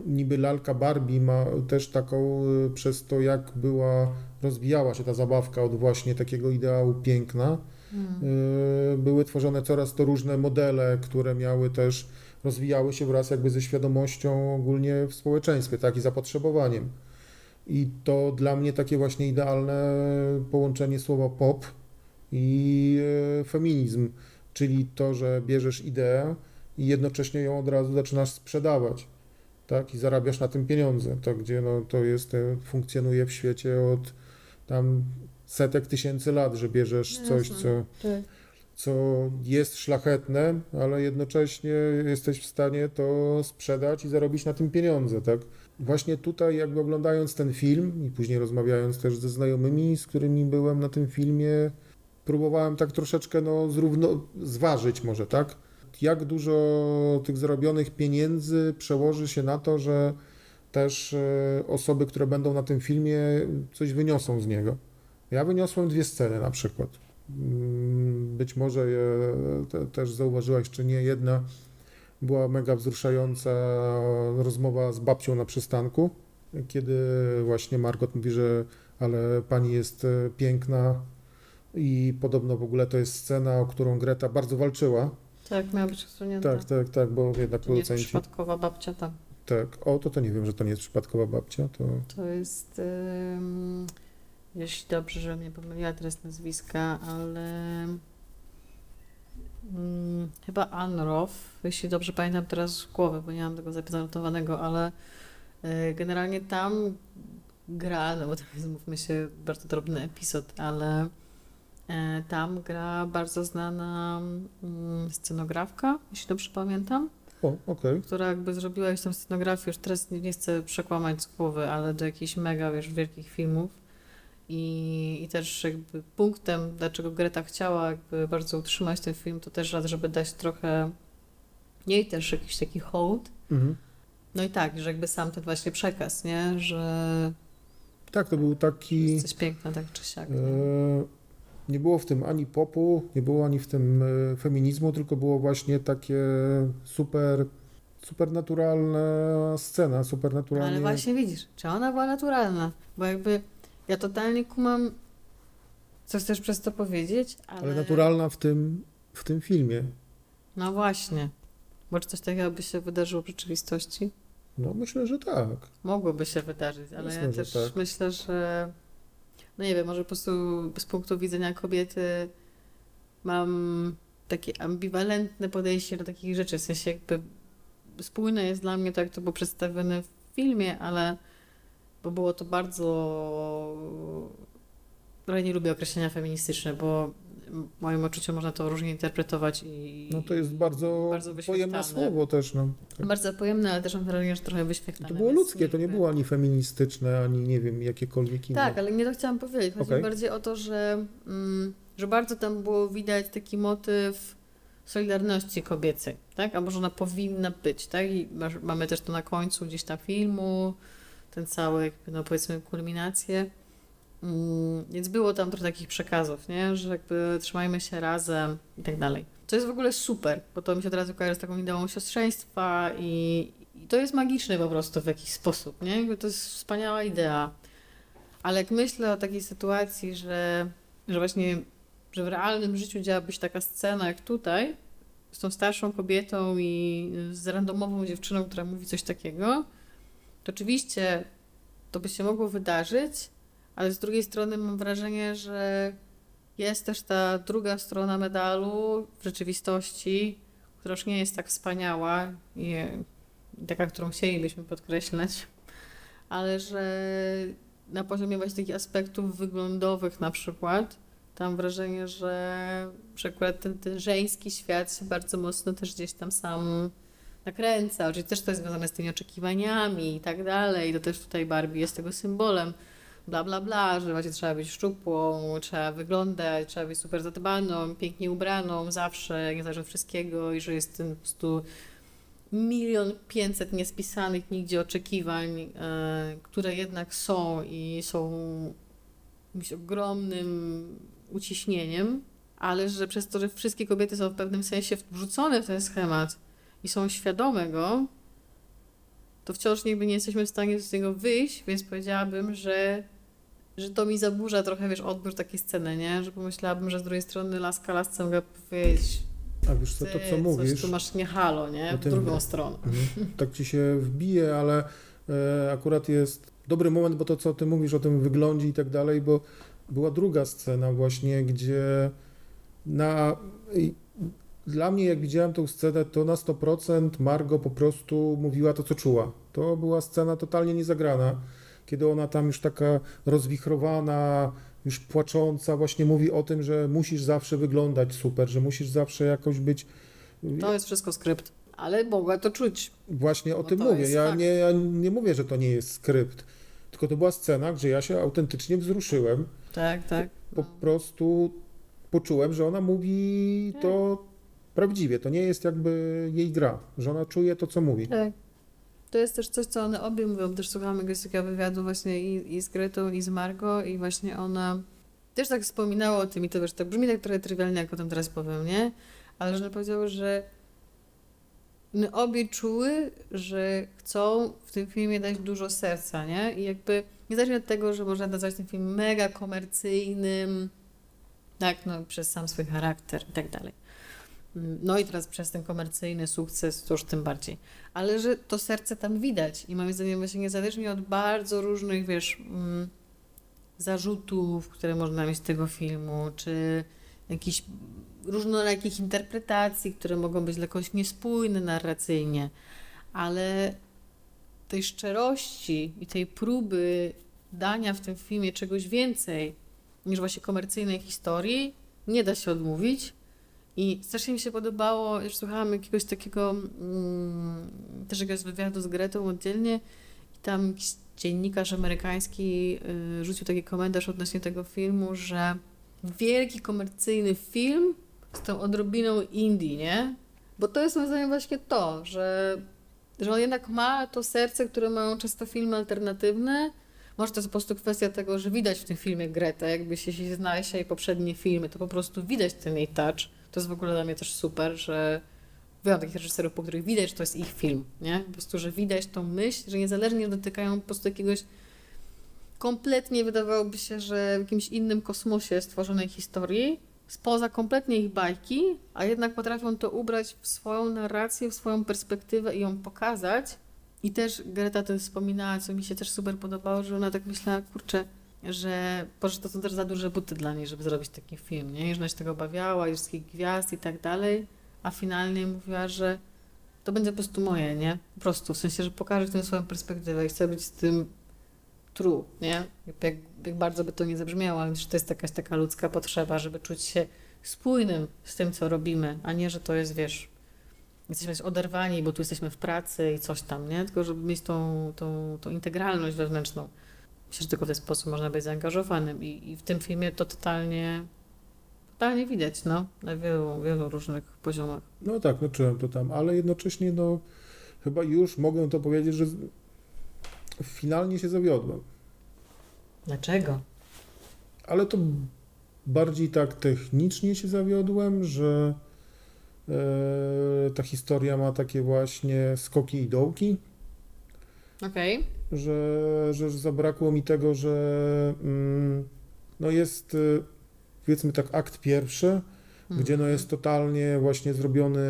niby lalka Barbie ma też taką, y, przez to jak była, rozwijała się ta zabawka od właśnie takiego ideału piękna, Hmm. y, były tworzone coraz to różne modele, które miały też, rozwijały się wraz jakby ze świadomością ogólnie w społeczeństwie, tak, i zapotrzebowaniem. I to dla mnie takie właśnie idealne połączenie słowa pop i e, feminizm, czyli to, że bierzesz ideę i jednocześnie ją od razu zaczynasz sprzedawać, tak, i zarabiasz na tym pieniądze, tak, gdzie no, to jest, e, funkcjonuje w świecie od tam setek tysięcy lat, że bierzesz coś, Jasne. co Tak. Co jest szlachetne, ale jednocześnie jesteś w stanie to sprzedać i zarobić na tym pieniądze, tak? Właśnie tutaj jakby oglądając ten film i później rozmawiając też ze znajomymi, z którymi byłem na tym filmie, próbowałem tak troszeczkę no zrówno, zważyć może, tak? Jak dużo tych zarobionych pieniędzy przełoży się na to, że też e, osoby, które będą na tym filmie coś wyniosą z niego. Ja wyniosłem dwie sceny na przykład. Być może je te, też zauważyłaś, czy nie, jedna była mega wzruszająca rozmowa z babcią na przystanku, kiedy właśnie Margot mówi, że ale pani jest e, piękna i podobno w ogóle to jest scena, o którą Greta bardzo walczyła. Tak, miała być odsunięta. Tak, tak, tak, bo jednak To nie jest producenci... przypadkowa babcia tam. Tak, o to to nie wiem, że to nie jest przypadkowa babcia, to... To jest, ym, jeśli dobrze, że mnie pomyliła teraz nazwiska, ale ym, chyba Anroth, jeśli dobrze pamiętam teraz z głowy, bo nie mam tego zapanotowanego, ale y, generalnie tam gra, no bo to jest, mówmy się, bardzo drobny epizod, ale y, tam gra bardzo znana mm, scenografka, jeśli dobrze pamiętam O, okej. która jakby zrobiła już tą scenografię, już teraz nie, nie chcę przekłamać z głowy, ale do jakichś mega, wiesz, wielkich filmów. I, I też jakby punktem, dlaczego Greta chciała jakby bardzo utrzymać ten film, to też raz, żeby dać trochę jej też jakiś taki hołd. Mhm. No i tak, że jakby sam ten właśnie przekaz, nie? Że Tak, to był taki... jest coś piękne tak czy siak. E, nie? nie było w tym ani popu, nie było ani w tym e, feminizmu, tylko było właśnie takie super, supernaturalna scena, supernaturalnie... Ale właśnie widzisz, czy ona była naturalna? Bo jakby ja totalnie kumam, co chcesz przez to powiedzieć, ale... ale naturalna w tym, w tym filmie. No właśnie. Bo czy coś takiego by się wydarzyło w rzeczywistości? No myślę, że tak. Mogłoby się wydarzyć, ale Jasne, ja że też tak. myślę, że no nie wiem, może po prostu z punktu widzenia kobiety mam takie ambiwalentne podejście do takich rzeczy. W sensie jakby spójne jest dla mnie to, jak to było przedstawione w filmie, ale bo było to bardzo... Trochę nie lubię określenia feministyczne, bo w moim odczuciu można to różnie interpretować i... No to jest bardzo, bardzo pojemne słowo też. No. Tak. Bardzo pojemne, ale też mam wrażenie, że trochę wyświetlane. to było ludzkie, to nie było ani feministyczne, ani nie wiem, jakiekolwiek inne. Tak, ale nie to chciałam powiedzieć. Chodzi Okej. bardziej o to, że, mm, że bardzo tam było widać taki motyw solidarności kobiecej, tak? A może ona powinna być, tak? I masz, mamy też to na końcu gdzieś tam filmu, ten cały, jakby, no powiedzmy, kulminację. Mm, więc było tam trochę takich przekazów, nie? Że jakby trzymajmy się razem i tak dalej. To jest w ogóle super, bo to mi się od razu kojarzy z taką ideą siostrzeństwa i, i to jest magiczne po prostu w jakiś sposób, nie? Jakby to jest wspaniała idea. Ale jak myślę o takiej sytuacji, że, że właśnie, że w realnym życiu działaby się taka scena jak tutaj, z tą starszą kobietą i z randomową dziewczyną, która mówi coś takiego, to oczywiście to by się mogło wydarzyć, ale z drugiej strony mam wrażenie, że jest też ta druga strona medalu w rzeczywistości, która już nie jest tak wspaniała i taka, którą chcielibyśmy podkreślać, ale że na poziomie właśnie takich aspektów wyglądowych na przykład, tam wrażenie, że, że akurat ten, ten żeński świat się bardzo mocno też gdzieś tam sam nakręca. Oczywiście też to jest związane z tymi oczekiwaniami i tak dalej. To też tutaj Barbie jest tego symbolem. Bla, bla, bla, że właśnie trzeba być szczupłą, trzeba wyglądać, trzeba być super zadbaną, pięknie ubraną zawsze, niezależnie od wszystkiego i że jest ten po prostu milion pięćset niespisanych nigdzie oczekiwań, e, które jednak są i są jakimś ogromnym uciśnieniem, ale że przez to, że wszystkie kobiety są w pewnym sensie wrzucone w ten schemat i są świadome go, to wciąż nigdy nie jesteśmy w stanie z niego wyjść, więc powiedziałabym, że, że to mi zaburza trochę, wiesz, odbiór takiej sceny, nie? Że pomyślałabym, że z drugiej strony laska lasce mogę powiedzieć, A wiesz co, to ty, co coś mówisz, tu masz nie halo, nie? W tym- drugą stronę. Mhm. tak ci się wbije, ale e, akurat jest dobry moment, bo to co ty mówisz o tym wyglądzie i tak dalej, bo była druga scena właśnie, gdzie na... Dla mnie, jak widziałem tą scenę, to na 100% Margo po prostu mówiła to, co czuła. To była scena totalnie niezagrana, kiedy ona tam już taka rozwichrowana, już płacząca, właśnie mówi o tym, że musisz zawsze wyglądać super, że musisz zawsze jakoś być To jest wszystko skrypt, ale mogła to czuć. Właśnie o tym mówię. Ja nie, ja nie mówię, że to nie jest skrypt, tylko to była scena, gdzie ja się autentycznie wzruszyłem. Tak, tak. Po No. prostu poczułem, że ona mówi to prawdziwie. To nie jest jakby jej gra, że ona czuje to, co mówi. Tak. To jest też coś, co one obie mówią. Też słuchałam jakiegoś takiego wywiadu właśnie i, i z Gretą, i z Margo i właśnie ona też tak wspominało o tym i to wiesz, tak brzmi tak trochę trywialnie, jak o tym teraz powiem, nie? Ale że powiedziało, że my obie czuły, że chcą w tym filmie dać dużo serca, nie? I jakby niezależnie od tego, że można nazwać ten film mega komercyjnym, tak, no przez sam swój charakter i tak dalej. No i teraz przez ten komercyjny sukces już tym bardziej. Ale że to serce tam widać i moim zdaniem właśnie niezależnie od bardzo różnych, wiesz, mm, zarzutów, które można mieć z tego filmu, czy jakichś różnorakich interpretacji, które mogą być jakoś niespójne narracyjnie, ale tej szczerości i tej próby dania w tym filmie czegoś więcej niż właśnie komercyjnej historii nie da się odmówić. I strasznie mi się podobało, już słuchałam jakiegoś takiego, mm, też jakiegoś wywiadu z Gretą oddzielnie i tam jakiś dziennikarz amerykański y, rzucił taki komentarz odnośnie tego filmu, że wielki komercyjny film z tą odrobiną indie, nie? Bo to jest moim zdaniem właśnie to, że, że on jednak ma to serce, które mają często filmy alternatywne. Może to jest po prostu kwestia tego, że widać w tym filmie Gretę, jakby się, się znaleźć jej poprzednie filmy, to po prostu widać ten jej touch. To jest w ogóle dla mnie też super, że wiem takich reżyserów, po których widać, że to jest ich film, nie? Po prostu, że widać tą myśl, że niezależnie dotykają po prostu jakiegoś kompletnie wydawałoby się, że w jakimś innym kosmosie stworzonej historii, spoza kompletnie ich bajki, a jednak potrafią to ubrać w swoją narrację, w swoją perspektywę i ją pokazać. I też Greta to wspominała, co mi się też super podobało, że ona tak myślała, kurczę, że Boże, to są też za duże buty dla niej, żeby zrobić taki film, nie? Że ona się tego obawiała, i wszystkich gwiazd i tak dalej, a finalnie mówiła, że to będzie po prostu moje, nie? Po prostu, w sensie, że pokażę tę swoją perspektywę i chcę być z tym true, nie? Jak, jak bardzo by to nie zabrzmiało, ale że to jest jakaś taka ludzka potrzeba, żeby czuć się spójnym z tym, co robimy, a nie, że to jest, wiesz, jesteśmy oderwani, bo tu jesteśmy w pracy i coś tam, nie? Tylko żeby mieć tą, tą, tą integralność wewnętrzną. Myślę, że tylko w ten sposób można być zaangażowanym i, i w tym filmie to totalnie, totalnie widać, no, na wielu, wielu różnych poziomach. No tak, no czułem to tam, ale jednocześnie, no, chyba już mogę to powiedzieć, że finalnie się zawiodłem. Dlaczego? Ale to bardziej tak technicznie się zawiodłem, że e, ta historia ma takie właśnie skoki i dołki. Okej. Okay że, że zabrakło mi tego, że mm, no jest y, powiedzmy tak akt pierwszy, mhm. gdzie no jest totalnie właśnie zrobiony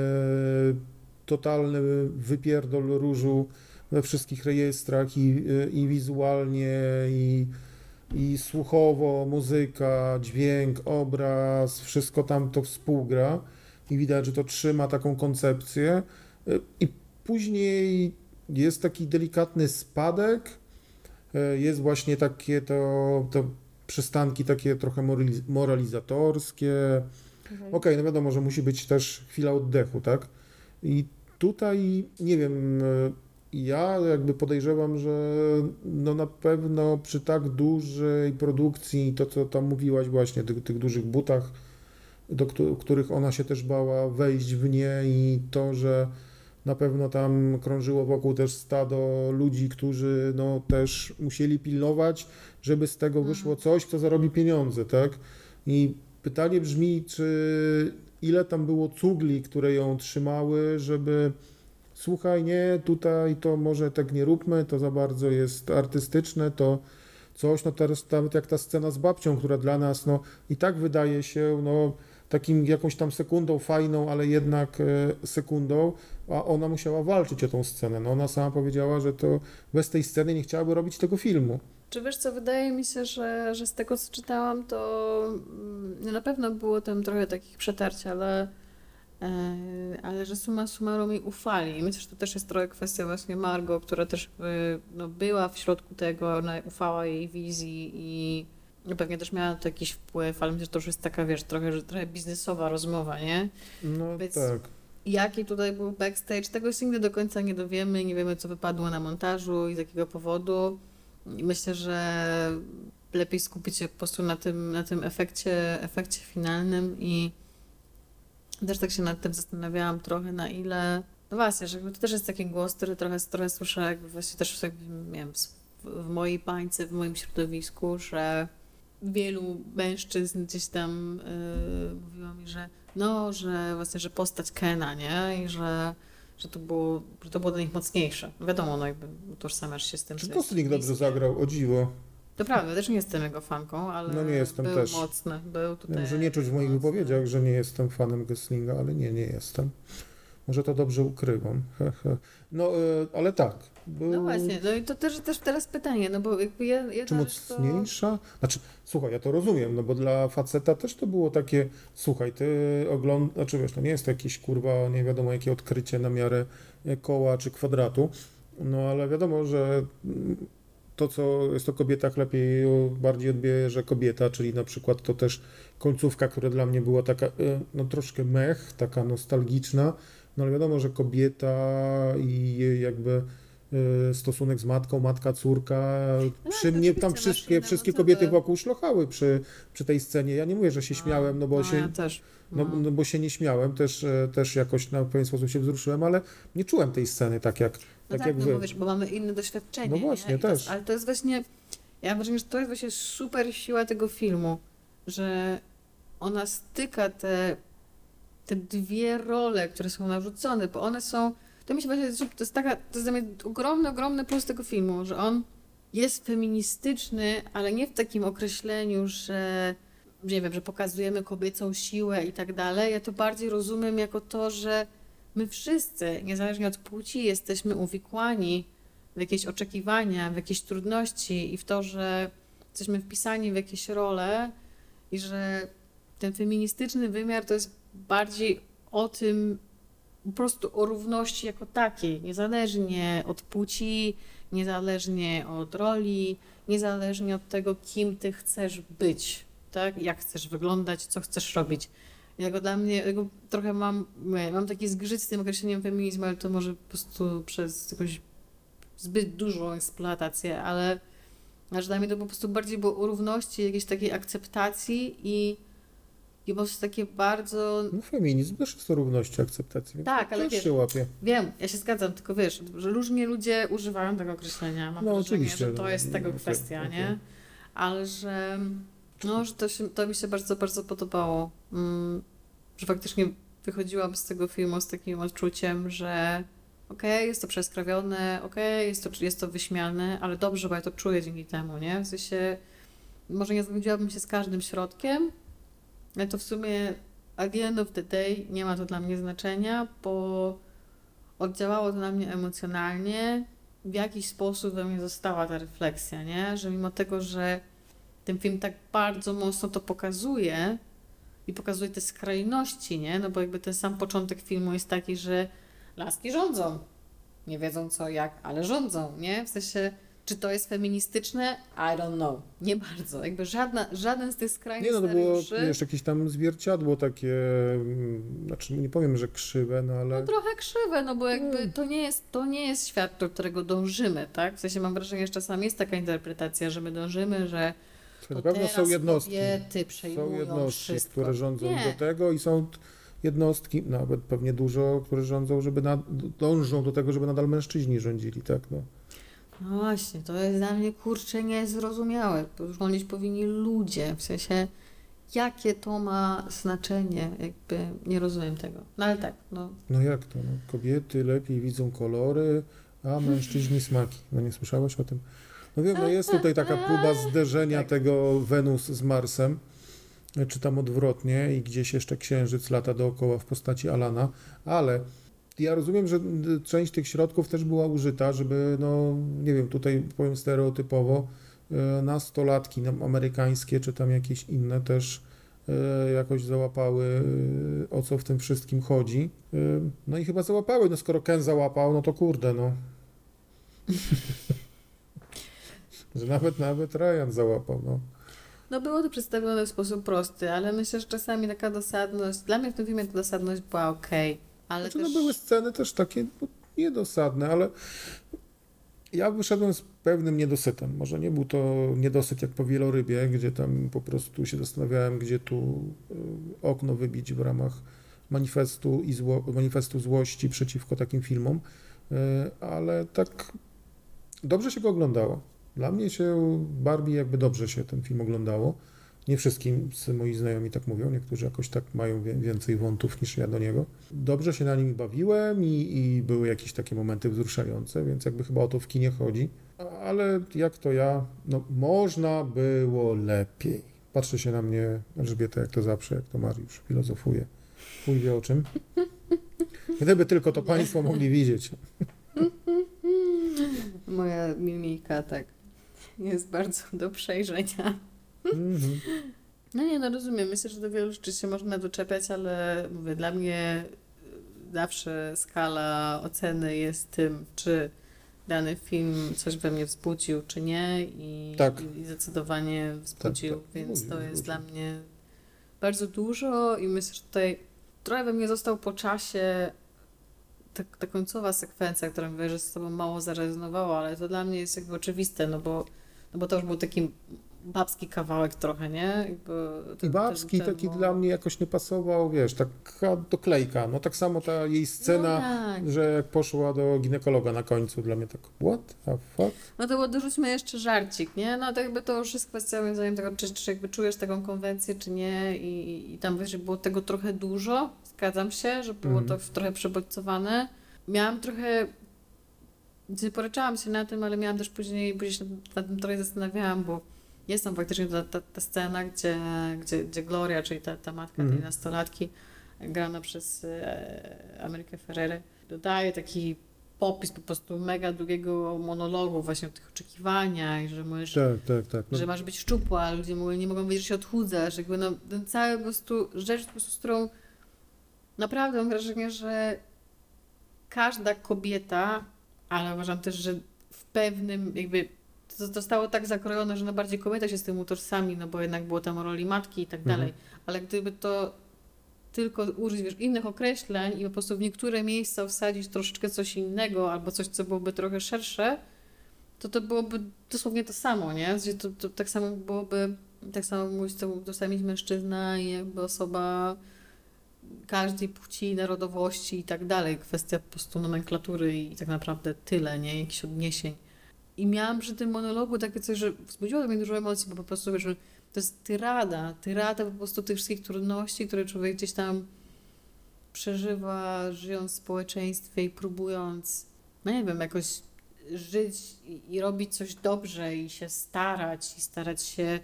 totalny wypierdol różu we wszystkich rejestrach i, i wizualnie i, i słuchowo, muzyka, dźwięk, obraz, wszystko tam to współgra i widać, że to trzyma taką koncepcję y, i później jest taki delikatny spadek, e, jest właśnie takie to, to przystanki takie trochę moralizatorskie. Mhm. Okej, okay, no wiadomo, że musi być też chwila oddechu, tak? I tutaj, nie wiem, e, ja jakby podejrzewam, że no na pewno przy tak dużej produkcji, to co tam mówiłaś właśnie, tych, tych dużych butach, do których ona się też bała wejść w nie i to, że na pewno tam krążyło wokół też stado ludzi, którzy no, też musieli pilnować, żeby z tego wyszło mhm. coś, co zarobi pieniądze, tak? I pytanie brzmi, czy ile tam było cugli, które ją trzymały, żeby słuchaj, nie, tutaj to może tak nie róbmy, to za bardzo jest artystyczne, to coś, no teraz nawet jak ta scena z babcią, która dla nas, no i tak wydaje się, no takim jakąś tam sekundą fajną, ale jednak e, sekundą, a ona musiała walczyć o tą scenę. No ona sama powiedziała, że to bez tej sceny nie chciałaby robić tego filmu. Czy wiesz co, wydaje mi się, że, że z tego co czytałam, to mm, na pewno było tam trochę takich przetarć, ale, e, ale że suma summarum jej ufali. Myślę, że to też jest trochę kwestia właśnie Margo, która też no, była w środku tego, ona ufała jej wizji i no pewnie też miała to jakiś wpływ, ale myślę, że to już jest taka, wiesz, trochę, że trochę biznesowa rozmowa, nie? No Więc tak. Jaki tutaj był backstage, tego się nigdy do końca nie dowiemy, nie wiemy, co wypadło na montażu i z jakiego powodu. I myślę, że lepiej skupić się po prostu na tym, na tym efekcie, efekcie finalnym i też tak się nad tym zastanawiałam trochę, na ile no właśnie, że to też jest taki głos, który trochę, trochę słyszę jakby właśnie też jakby, nie wiem, w, w mojej bańce, w moim środowisku, że wielu mężczyzn gdzieś tam yy, mówiło mi, że no, że właśnie, że postać Kena, nie? I że, że, to było, że to było dla nich mocniejsze. Wiadomo, no jakby utożsamiasz się z tym, Czy Gosling dobrze zagrał, o dziwo. To prawda, też nie jestem jego fanką, ale No nie jestem był też. mocny. Był tutaj Wiem, że nie czuć w moich mocny. wypowiedziach, że nie jestem fanem Goslinga, ale nie, nie jestem. Może to dobrze ukrywam. No, e, ale tak. No właśnie, no i to też, też teraz pytanie, no bo jakby ja, Czy rzecz to... mocniejsza? Znaczy, słuchaj, ja to rozumiem, no bo dla faceta też to było takie, słuchaj, ty oglądasz, znaczy wiesz, to nie jest jakieś kurwa, nie wiadomo jakie odkrycie na miarę e, koła czy kwadratu, no ale wiadomo, że mm, to, co jest o kobietach, lepiej bardziej odbierze kobieta, czyli na przykład to też końcówka, która dla mnie była taka, e, no troszkę mech, taka nostalgiczna, no ale wiadomo, że kobieta i jej jakby e, stosunek z matką, matka, córka, No przy mnie tam wszystkie, inne wszystkie kobiety wokół szlochały przy, przy tej scenie. Ja nie mówię, że się śmiałem, no bo no, się, Ja też. no, No. no bo się nie śmiałem, też, e, też jakoś na pewien sposób się wzruszyłem, ale nie czułem tej sceny tak jak, No tak tak, jak no wy. bo wiesz, bo mamy inne doświadczenie. No nie? właśnie, to jest- też. Ale to jest właśnie, ja wrażenie, że to jest właśnie super siła tego filmu, że ona styka te, te dwie role, które są narzucone, bo one są, to mi się właśnie, to jest taka, to jest dla mnie ogromny, ogromny plus tego filmu, że on jest feministyczny, ale nie w takim określeniu, że nie wiem, że pokazujemy kobiecą siłę i tak dalej. Ja to bardziej rozumiem jako to, że my wszyscy, niezależnie od płci, jesteśmy uwikłani w jakieś oczekiwania, w jakieś trudności i w to, że jesteśmy wpisani w jakieś role i że ten feministyczny wymiar to jest bardziej o tym, po prostu o równości jako takiej, niezależnie od płci, niezależnie od roli, niezależnie od tego, kim ty chcesz być, tak? Jak chcesz wyglądać, co chcesz robić. Jako dla mnie, jako trochę mam, mam taki zgrzyt z tym określeniem feminizmu, ale to może po prostu przez jakąś zbyt dużą eksploatację, ale aż dla mnie to po prostu bardziej było o równości, jakiejś takiej akceptacji i, i po prostu takie bardzo No feminizm też jest o równości akceptacji, więc Tak, ale wiesz, się łapie. Wiem, ja się zgadzam, tylko wiesz, że różnie ludzie używają tego określenia. Mam No, wrażenie, oczywiście, że to jest tego okej, kwestia, okej. nie? Ale że, no, że to, się, to mi się bardzo, bardzo podobało. Mm, że faktycznie wychodziłam z tego filmu z takim odczuciem, że okej, jest to przeskrawione, okej, jest, to, jest to wyśmiane, ale dobrze, bo ja to czuję dzięki temu, nie? W sensie, może nie zgodziłabym się z każdym środkiem, ale to w sumie at the end of the day nie ma to dla mnie znaczenia, bo oddziałało to na mnie emocjonalnie. W jakiś sposób we mnie została ta refleksja, nie? Że mimo tego, że ten film tak bardzo mocno to pokazuje i pokazuje te skrajności, nie? No bo jakby ten sam początek filmu jest taki, że laski rządzą. Nie wiedzą co, jak, ale rządzą, nie? W sensie, czy to jest feministyczne? I don't know. Nie bardzo. Jakby żadna, żaden z tych skrajnych Nie no, to było, wiesz, jakieś tam zwierciadło takie, mm, znaczy nie powiem, że krzywe, no ale... No trochę krzywe, no bo jakby Mm. to nie jest, to nie jest świat, do którego dążymy, tak? W sensie mam wrażenie, że czasami jest taka interpretacja, że my dążymy, że To na to pewno są jednostki. Są jednostki, wszystko. które rządzą Nie. do tego i są jednostki, nawet pewnie dużo, które rządzą, żeby nad, dążą do tego, żeby nadal mężczyźni rządzili, tak? No. No właśnie, to jest dla mnie kurczę niezrozumiałe. Rządzić powinni ludzie, w sensie jakie to ma znaczenie, jakby nie rozumiem tego. No ale tak, no no jak to? No? Kobiety lepiej widzą kolory, a mężczyźni smaki. No nie słyszałaś o tym? No wiem, no jest tutaj taka próba zderzenia Tak. tego Wenus z Marsem, czy tam odwrotnie i gdzieś jeszcze księżyc lata dookoła w postaci Alana, ale ja rozumiem, że d- część tych środków też była użyta, żeby, no nie wiem, tutaj powiem stereotypowo, e, nastolatki nam amerykańskie, czy tam jakieś inne też e, jakoś załapały, o co w tym wszystkim chodzi. No i chyba załapały, no skoro Ken załapał, no to kurde, no. Że nawet, nawet Ryan załapał, no. No było to przedstawione w sposób prosty, ale myślę, że czasami taka dosadność, dla mnie w tym filmie ta dosadność była okej, ale Znaczy, też... no były sceny też takie no, niedosadne, ale ja wyszedłem z pewnym niedosytem. Może nie był to niedosyt jak po wielorybie, gdzie tam po prostu się zastanawiałem, gdzie tu y, okno wybić w ramach manifestu, i zło, manifestu złości przeciwko takim filmom, y, ale tak dobrze się go oglądało. Dla mnie się Barbie jakby dobrze się ten film oglądało. Nie wszystkim moi znajomi tak mówią, niektórzy jakoś tak mają więcej wątów niż ja do niego. Dobrze się na nim bawiłem i, i były jakieś takie momenty wzruszające, więc jakby chyba o to w kinie chodzi. Ale jak to ja, no można było lepiej. Patrzy się na mnie Elżbieta jak to zawsze, jak to Mariusz filozofuje. Chuj wie o czym. Gdyby tylko to Państwo mogli widzieć. Moja mimika, tak, jest bardzo do przejrzenia. Mhm. No nie, no rozumiem. Myślę, że do wielu rzeczy się można doczepiać, ale mówię, dla mnie zawsze skala oceny jest tym, czy dany film coś we mnie wzbudził, czy nie i, Tak. i zdecydowanie wzbudził, tak. więc Wzbudził, to jest dla mnie bardzo dużo i myślę, że tutaj trochę we mnie został po czasie ta, ta końcowa sekwencja, która mówię, że z tobą mało zarezonowała, ale to dla mnie jest jakby oczywiste, no bo, no bo to już był taki babski kawałek trochę, nie? Jakby I ten- babski ten- ten taki mo- dla mnie jakoś nie pasował, wiesz, taka doklejka. No tak samo ta jej scena, No tak. że jak poszła do ginekologa na końcu, dla mnie tak, what the fuck? No to bo dorzućmy jeszcze żarcik, nie? No to jakby to już jest kwestia moim zdaniem tego, czy, czy jakby czujesz taką konwencję, czy nie i, i tam wiesz, było tego trochę dużo, zgadzam się, że było Mhm. to trochę przebodźcowane. Miałam trochę, poryczałam się na tym, ale miałam też później, później się nad tym trochę zastanawiałam, bo jest tam faktycznie ta, ta, ta scena, gdzie, gdzie, gdzie Gloria, czyli ta, ta matka Mhm. tej nastolatki, grana przez e, Amerykę Ferrerę, dodaje taki popis po prostu mega długiego monologu właśnie o tych oczekiwaniach, że możesz, Tak, tak, tak. No, że masz być szczupła, ludzie mówią, nie mogą wiedzieć, że się odchudzasz. Jakby no, ten cały po prostu rzecz, po prostu, z którą naprawdę mam wrażenie, że każda kobieta, ale uważam też, że w pewnym jakby zostało tak zakrojone, że no bardziej kobieta się z tym utożsami, no bo jednak było tam o roli matki i tak Mhm. dalej. Ale gdyby to tylko użyć wiesz, innych określeń i po prostu w niektóre miejsca wsadzić troszeczkę coś innego albo coś, co byłoby trochę szersze, to to byłoby dosłownie to samo, nie? To, to tak samo byłoby, tak samo mówić, to mógł dostać mężczyzna i jakby osoba każdej płci, narodowości i tak dalej. Kwestia po prostu nomenklatury i tak naprawdę tyle, nie? Jakichś odniesień. I miałam przy tym monologu takie coś, że wzbudziło do mnie dużo emocji, bo po prostu wiesz, to jest tyrada, tyrada po prostu tych wszystkich trudności, które człowiek gdzieś tam przeżywa, żyjąc w społeczeństwie i próbując, no nie wiem, jakoś żyć i, i robić coś dobrze i się starać i starać się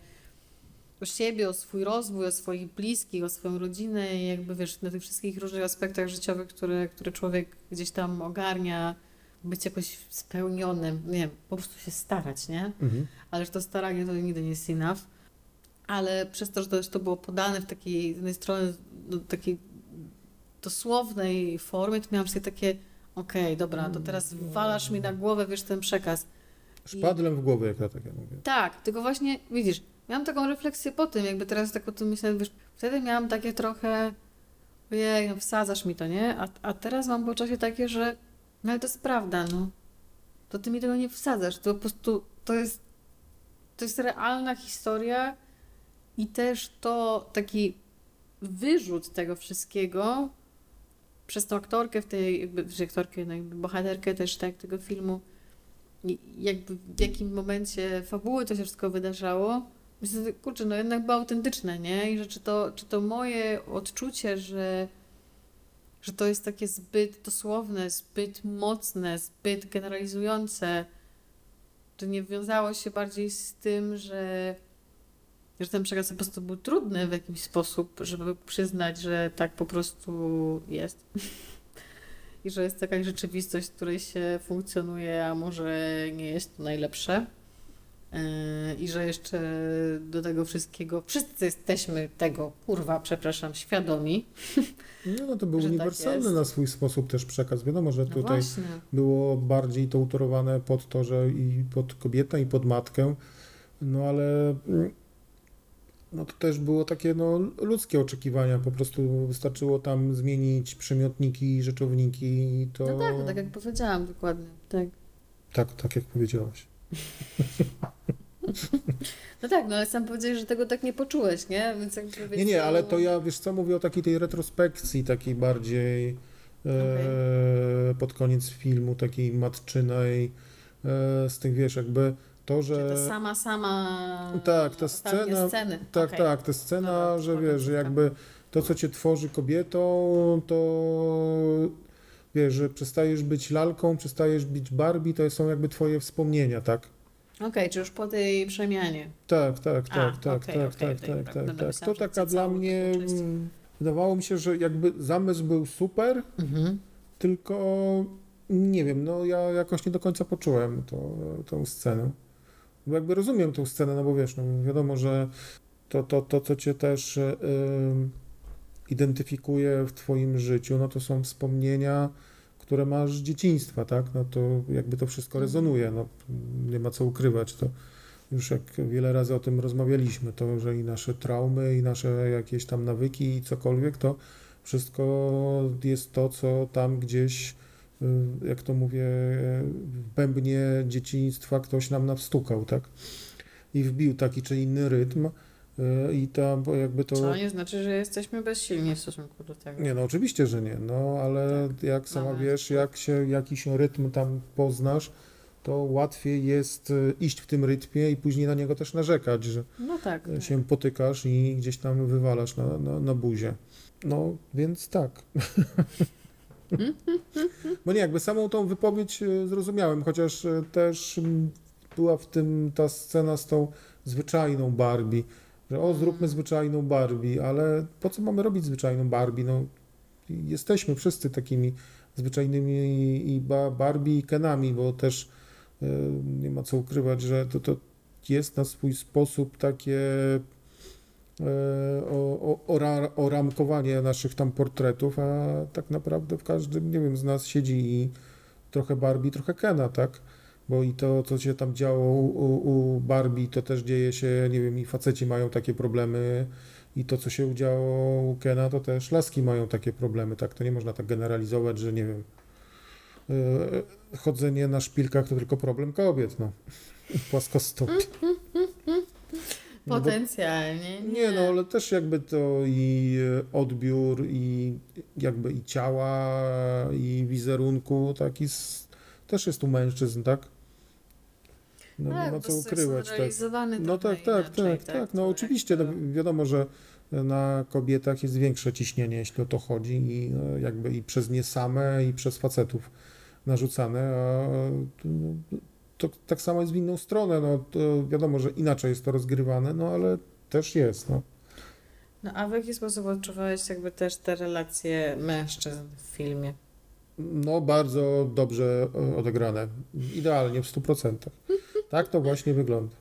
o siebie, o swój rozwój, o swoich bliskich, o swoją rodzinę i jakby wiesz, na tych wszystkich różnych aspektach życiowych, które, które człowiek gdzieś tam ogarnia, być jakoś spełnionym, nie wiem, po prostu się starać, nie? mhm. ale że to staranie to nigdy nie jest enough. Ale przez to, że to, że to było podane w takiej z jednej strony no, takiej dosłownej formie, to miałam sobie takie okej, dobra, to teraz walasz mi na głowę, wiesz, ten przekaz. Szpadlem w głowę, jak ja tak ja mówię. Tak, tylko właśnie, widzisz, miałam taką refleksję po tym, jakby teraz tak o tym myślę, wiesz, wtedy miałam takie trochę ojej, no wsadzasz mi to, nie? A, a teraz mam po czasie takie, że no ale to jest prawda, no. To ty mi tego nie wsadzasz, to po prostu, to jest to jest realna historia i też to taki wyrzut tego wszystkiego przez tą aktorkę w tej, jakby, aktorkę, no jakby bohaterkę też tak tego filmu, i jakby w jakim momencie fabuły to się wszystko wydarzało, myślę, kurczę, no jednak było autentyczne, nie? I że czy to, czy to moje odczucie, że, że to jest takie zbyt dosłowne, zbyt mocne, zbyt generalizujące, to nie wiązało się bardziej z tym, że, że ten przekaz po prostu był trudny w jakiś sposób, żeby przyznać, że tak po prostu jest. I że jest jakaś rzeczywistość, w której się funkcjonuje, a może nie jest to najlepsze. Yy, I że jeszcze do tego wszystkiego wszyscy jesteśmy tego, kurwa, przepraszam, świadomi. No, no to był tak uniwersalny jest. na swój sposób też przekaz. Wiadomo, że No tutaj właśnie. było bardziej to utorowane pod to, że i pod kobietę, i pod matkę, no ale mm, no to też było takie no, ludzkie oczekiwania, po prostu wystarczyło tam zmienić przymiotniki, rzeczowniki i to... No tak, no tak jak powiedziałam dokładnie. Tak. tak, tak jak powiedziałaś. No tak, no ale sam powiedziałeś, że tego tak nie poczułeś, nie? Więc jakby, Nie, nie, ale no- to ja, wiesz co, mówię o takiej tej retrospekcji, takiej bardziej e, pod koniec filmu, takiej matczynej, e, z tych, wiesz, jakby to, że... ta sama, sama Tak, ta scena- sceny. Tak, Okej. tak, ta scena, Dobra, że wiesz, że jakby to, co cię tworzy kobietą, to wiesz, że przestajesz być lalką, przestajesz być Barbie, to są jakby twoje wspomnienia, tak? Okej, czy już po tej przemianie. Tak, tak, A, tak, tak, okej, tak, okej, tak, tak, dobra. tak, Dobra, tak. To że taka dla mnie, mm, wydawało mi się, że jakby zamysł był super, Mhm. tylko nie wiem, no ja jakoś nie do końca poczułem to, tą scenę. Bo jakby rozumiem tą scenę, no bo wiesz, no wiadomo, że to, to, to co cię też y, identyfikuje w twoim życiu, no to są wspomnienia, które masz z dzieciństwa, tak? No to jakby to wszystko Mhm. rezonuje, no nie ma co ukrywać, to już jak wiele razy o tym rozmawialiśmy, to, że i nasze traumy, i nasze jakieś tam nawyki, i cokolwiek, to wszystko jest to, co tam gdzieś, y, jak to mówię, w bębnie dzieciństwa ktoś nam nawstukał, tak? I wbił taki czy inny rytm i tam bo jakby to... Co nie znaczy, że jesteśmy bezsilni w stosunku do tego. Nie, no oczywiście, że nie, no ale jak sama wiesz, jak się jakiś rytm tam poznasz, to łatwiej jest y, iść w tym rytmie i później na niego też narzekać, że No tak. tak. się potykasz i gdzieś tam wywalasz na, na, na buzie. No, więc tak. Bo nie, jakby samą tą wypowiedź e, zrozumiałem, chociaż e, też była w tym ta scena z tą zwyczajną Barbie, że o, zróbmy zwyczajną Barbie, ale po co mamy robić zwyczajną Barbie? No, jesteśmy wszyscy takimi zwyczajnymi i ba- Barbie i Kenami, bo też e, nie ma co ukrywać, że to, to jest na swój sposób takie e, o, o, ora, oramkowanie naszych tam portretów, a tak naprawdę w każdym, nie wiem, z nas siedzi i trochę Barbie, trochę Kena, tak? Bo i to, co się tam działo u, u, Barbie, to też dzieje się, nie wiem, i faceci mają takie problemy, i to, co się działo u Kena, to też laski mają takie problemy, tak? To nie można tak generalizować, że nie wiem, e, chodzenie na szpilkach to tylko problem kobiet, no. Płaskostopie. No bo- Potencjalnie. Nie, nie, no ale też jakby to i e, odbiór, i jakby i ciała, i wizerunku, taki też jest u mężczyzn, tak? No nie tak, ma bo co jest ukrywać, tak. No tak, tak, inaczej, tak, tak, no to oczywiście, no wiadomo, że na kobietach jest większe ciśnienie, jeśli o to chodzi i no, jakby i przez nie same, i przez facetów narzucane, a no, to tak samo jest w inną stronę, no to wiadomo, że inaczej jest to rozgrywane, no ale też jest, no. No a w jaki sposób odczuwałeś jakby też te relacje mężczyzn w filmie? No, bardzo dobrze e, odegrane. Idealnie, w 100%. Tak to właśnie wygląda.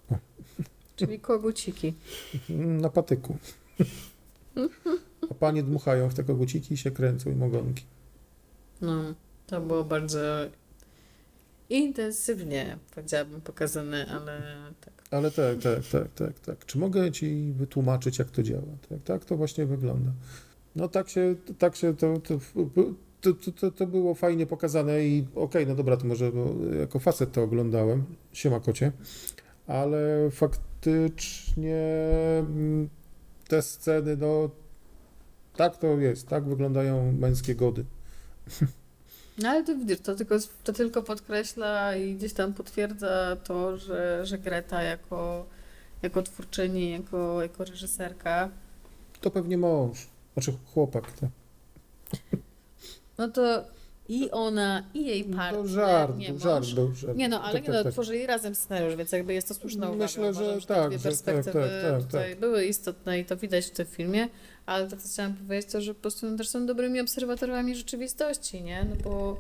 Czyli koguciki. Na patyku. A panie dmuchają w te koguciki i się kręcą i ogonki. No, to było bardzo intensywnie, powiedziałabym, pokazane, ale tak. Ale tak, tak, tak, tak, tak. Czy mogę ci wytłumaczyć, jak to działa? Tak, tak to właśnie wygląda. No tak się, tak się to, to, to, to, to, było fajnie pokazane i okej, no dobra, to może bo jako facet to oglądałem, siema kocie, ale faktycznie mm, te sceny, no tak to jest, tak wyglądają męskie gody. No ale to widzisz, to tylko, to tylko podkreśla i gdzieś tam potwierdza to, że, że Greta jako, jako twórczyni, jako, jako reżyserka, To pewnie mąż, znaczy chłopak. Tak. No to i ona, i jej To partner, żart, nie żart był. Żart. Nie no, ale Tak, nie tak, no, tak. tworzyli razem scenariusz, więc jakby jest to słuszna uwaga. Myślę, że Uważam, te tak, dwie że tak, perspektywy tak, tak, tutaj były istotne i to widać w tym filmie, ale to, co chciałam powiedzieć, to, że po prostu no, też są dobrymi obserwatorami rzeczywistości, nie? No bo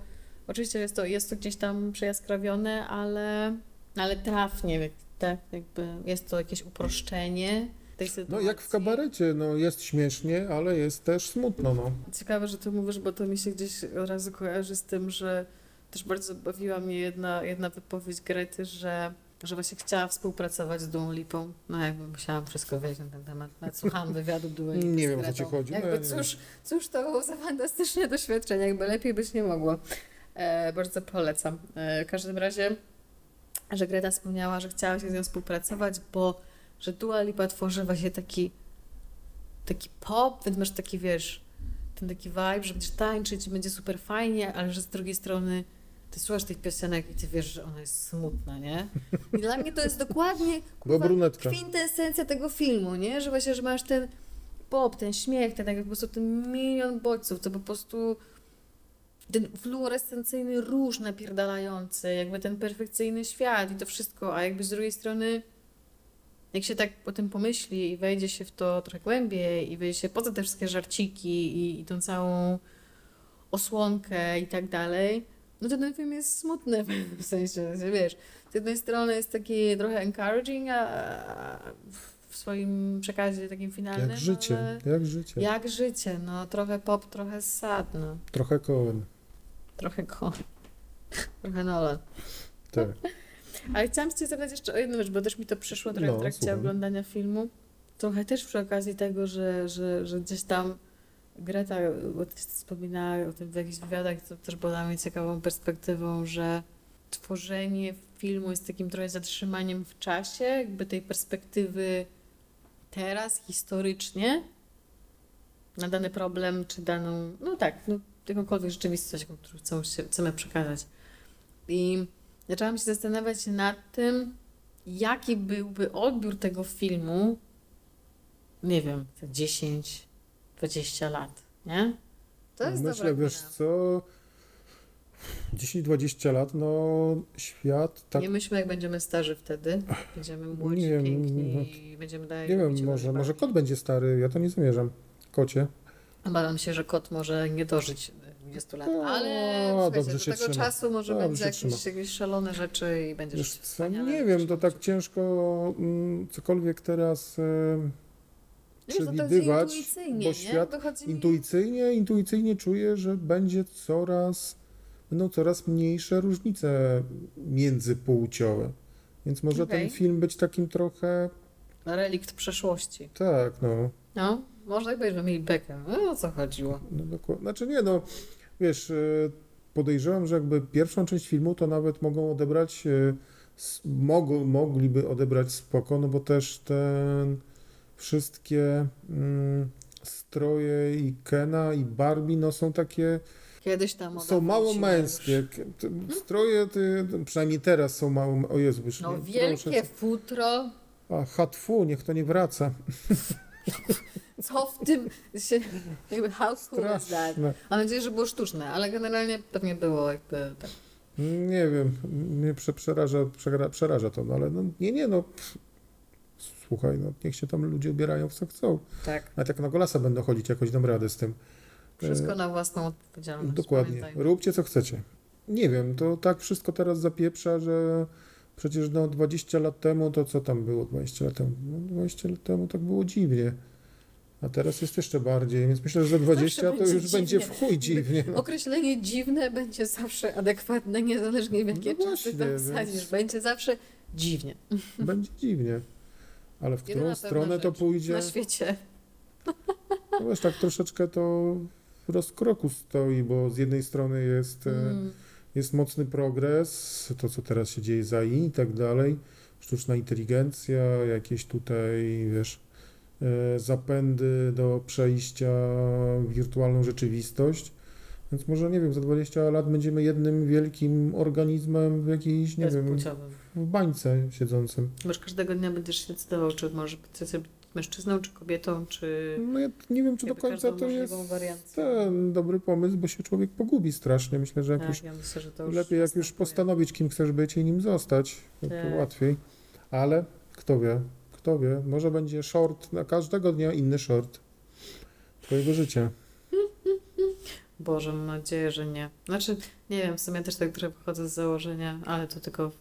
oczywiście jest to, jest to gdzieś tam przejaskrawione, ale, ale trafnie, tak, jakby jest to jakieś uproszczenie tej No sytuacji. jak w kabarecie, no jest śmiesznie, ale jest też smutno, no. Ciekawe, że to mówisz, bo to mi się gdzieś od razu kojarzy z tym, że też bardzo bawiła mnie jedna, jedna wypowiedź Grety, że, że właśnie chciała współpracować z Duą Lipą. No jakby musiałam wszystko wiedzieć na ten temat. Nawet słuchałam wywiadu Lipy Nie wiem, o co ci chodzi. Jakby No, ja nie cóż, cóż to było za fantastyczne doświadczenie, jakby lepiej być nie mogło. E, bardzo polecam. E, w każdym razie, że Greta wspomniała, że chciała się z nią współpracować, bo że Dua Lipa tworzy właśnie taki taki pop, więc masz taki, wiesz, ten taki vibe, że będziesz tańczyć, będzie super fajnie, ale że z drugiej strony ty słuchasz tych piosenek i ty wiesz, że ona jest smutna, nie? I dla mnie to jest dokładnie kurwa, kwintesencja tego filmu, nie? Że właśnie, że masz ten pop, ten śmiech, ten jakby po prostu ten milion bodźców, to po prostu ten fluorescencyjny róż napierdalający, jakby ten perfekcyjny świat i to wszystko, a jakby z drugiej strony jak się tak o tym pomyśli i wejdzie się w to trochę głębiej i wejdzie się poza te wszystkie żarciki i, i tą całą osłonkę i tak dalej, no to ten film jest smutny w sensie, że wiesz, z jednej strony jest taki trochę encouraging, a w swoim przekazie takim finalnym, Jak życie, ale jak życie. jak życie, no trochę pop, trochę sad, no. Trochę kołem. Trochę ko. Trochę Nolan. Tak. Ale chciałam cię zapytać jeszcze o jedną rzecz, bo też mi to przyszło trochę No, w trakcie słucham. oglądania filmu. Trochę też przy okazji tego, że, że, że gdzieś tam Greta wspominała o tym w jakichś wywiadach, to też było dla mnie ciekawą perspektywą, że tworzenie filmu jest takim trochę zatrzymaniem w czasie, jakby tej perspektywy teraz, historycznie, na dany problem, czy daną, no tak, no, jakąkolwiek rzeczywistość, którą chcą się, chcemy przekazać. I zaczęłam się zastanawiać nad tym, jaki byłby odbiór tego filmu, nie wiem, za 10, 20 lat, nie? To jest Myślę, dobra wiesz co, 10-20 lat, no świat tak Nie myślmy, jak będziemy starzy wtedy. Będziemy młodzi, Nie wiem, piękni no, i będziemy dalej Nie wiem, może, może kot będzie stary, ja to nie zamierzam. Kocie. Obawiam się, że kot może nie dożyć 20 lat, O, ale dobrze słuchajcie, do tego trzyma. czasu może Dobrze będzie jakieś, jakieś szalone rzeczy i będzie Wiesz co, wspaniale. nie wiem, to tak ciężko mm, cokolwiek teraz e, Wiesz, no to przewidywać, intuicyjnie, bo świat mi- intuicyjnie, intuicyjnie czuję, że będzie coraz, będą coraz mniejsze różnice międzypłciowe. Więc może Okej. ten film być takim trochę, Relikt przeszłości. tak, no, No, może tak że mieli bekę. No, o co chodziło? no dokładnie. Znaczy nie, no, wiesz, e, podejrzewam, że jakby pierwszą część filmu to nawet mogą odebrać, e, mogą, mogliby odebrać spoko, no bo też ten wszystkie mm, stroje i Kena i Barbie, no są takie Kiedyś tam Są mało męskie. Stroje, ty, przynajmniej teraz są mało. O Jezu, już No nie- wielkie proszę. futro. A hatfu, niech to nie wraca. Co w tym się... Jakby how cool is that? Mam nadzieję, że było sztuczne, ale generalnie pewnie było jakby tak. Nie wiem, mnie prze, przeraża, przera, przeraża to, no ale no, nie, nie, no. pff. Słuchaj, no niech się tam ludzie ubierają w co chcą. Tak. Nawet jak na golasa będą chodzić, jakoś dam radę z tym. Wszystko na własną odpowiedzialność. Dokładnie. pamiętaj. Róbcie co chcecie. Nie wiem, to tak wszystko teraz zapieprza, że przecież no 20 lat temu to co tam było 20 lat temu? No 20 lat temu tak było dziwnie. A teraz jest jeszcze bardziej, więc myślę, że za 20 to już będzie w dziwnie. chuj dziwnie. No. Określenie dziwne będzie zawsze adekwatne, niezależnie w jakie No czasy tam więc- wsadzisz. Będzie zawsze dziwnie. Będzie dziwnie. Ale w Jedyna którą stronę to pójdzie? Na świecie. No wiesz, tak troszeczkę to w rozkroku stoi, bo z jednej strony jest, e, Mm. jest mocny progres, to co teraz się dzieje za i i tak dalej, sztuczna inteligencja, jakieś tutaj, wiesz, zapędy do przejścia w wirtualną rzeczywistość. Więc może, nie wiem, za 20 lat będziemy jednym wielkim organizmem w jakiejś, nie wiem, w bańce siedzącym. Bo każdego dnia będziesz się decydował, czy może być być mężczyzną, czy kobietą, czy... No ja nie wiem, czy do końca to jest wariację. ten dobry pomysł, bo się człowiek pogubi strasznie. Myślę, że jak Tak, już ja myślę, że już lepiej, jak już postanowić, kim chcesz być i nim zostać, to, to Tak. łatwiej. Ale kto wie, kto wie, może będzie short, na każdego dnia inny short twojego życia. Boże, mam nadzieję, że nie. Znaczy, nie wiem, w sumie też tak trochę wychodzę z założenia, ale to tylko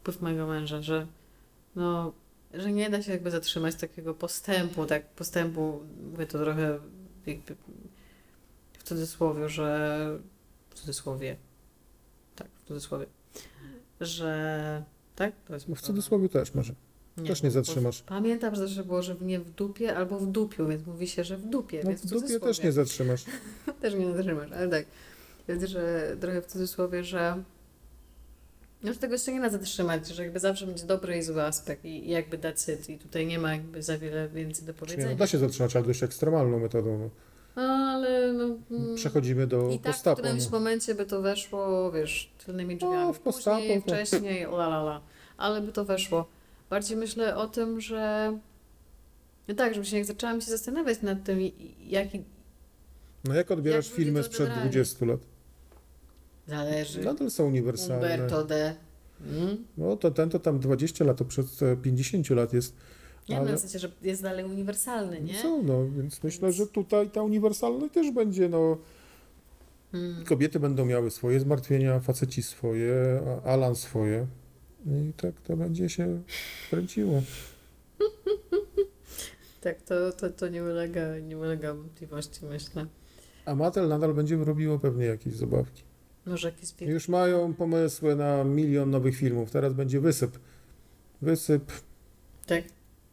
wpływ mojego męża, że no, że nie da się jakby zatrzymać takiego postępu, tak, postępu, mówię to trochę jakby w cudzysłowie, że w cudzysłowie, tak, w cudzysłowie, że tak? To jest No w cudzysłowie też może. Też nie zatrzymasz. Pamiętam, że zawsze było, że nie w dupie albo w dupiu, więc mówi się, że w dupie, No więc w dupie też nie zatrzymasz. Też nie zatrzymasz, ale tak. Więc, że trochę w cudzysłowie, że już tego się nie da zatrzymać, że jakby zawsze będzie dobry i zły aspekt i, i jakby decyd i tutaj nie ma jakby za wiele więcej do Czy nie, no, powiedzenia. da się zatrzymać, ale dość ekstremalną metodą. No. Ale no, mm, Przechodzimy do i tak w którymś no. momencie by to weszło, wiesz, tylnymi drzwiami. w postapu Później, to- wcześniej, la la la. Ale by to weszło. Bardziej myślę o tym, że no tak, że właśnie jak zaczęłam się zastanawiać nad tym, jaki No jak odbierasz Jak filmy sprzed odebrali? 20 lat? zależy. Nadal są uniwersalne. Umberto D. Mm? No to ten to tam 20 lat, to przed e, 50 lat jest. Nie, Ale- no w sensie, że jest dalej uniwersalny, nie? Są, no, więc myślę, że tutaj ta uniwersalność też będzie, no, Mm. kobiety będą miały swoje zmartwienia, faceci swoje, Alan swoje. I tak to będzie się kręciło. Tak, to, to, to nie, ulega, nie ulega wątpliwości, myślę. A Mattel nadal będzie robiło pewnie jakieś zabawki. Może jakieś. Już mają pomysły na milion nowych filmów. Teraz będzie wysyp. Wysyp, Tak,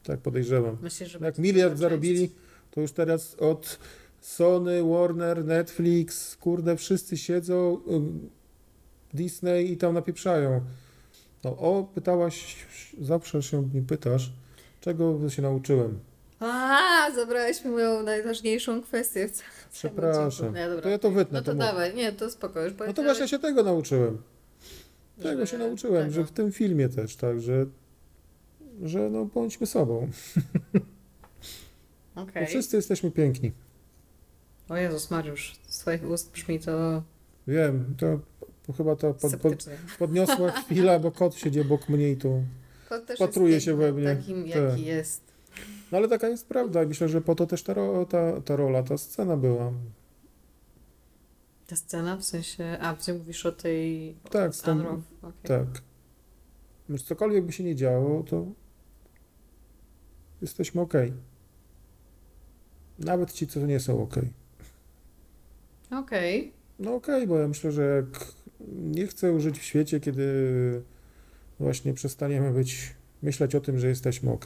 tak podejrzewam. myślę, że... Jak miliard zarobili, to już teraz od Sony, Warner, Netflix, kurde, wszyscy siedzą, Disney i tam napieprzają. No o, pytałaś, zawsze się mnie pytasz, czego się nauczyłem. A, zabrałeś mi moją najważniejszą kwestię Przepraszam. Nie, dobra. To ja to wytnę. No to to dawaj, nie, to spoko, już no to właśnie się tego nauczyłem. Tego że- się nauczyłem, tego. że w tym filmie też, tak, że, że no bądźmy sobą. Okej. Bo wszyscy jesteśmy piękni. O Jezus Mariusz, z twoich ust brzmi to Wiem, to, to chyba to pod, pod, podniosła chwila, bo kot siedzi obok mnie i tu jest się we mnie. Takim, Tak. jaki jest. No ale taka jest prawda i myślę, że po to też ta, ta, ta rola, ta scena była. Ta scena, w sensie, a, ty mówisz o tej... Tak, Unrow, okej. Tak. Więc cokolwiek by się nie działo, to jesteśmy ok. Nawet ci, co nie są ok. Okej. No okej, bo ja myślę, że jak nie chcę żyć w świecie, kiedy właśnie przestaniemy być, myśleć o tym, że jesteśmy ok.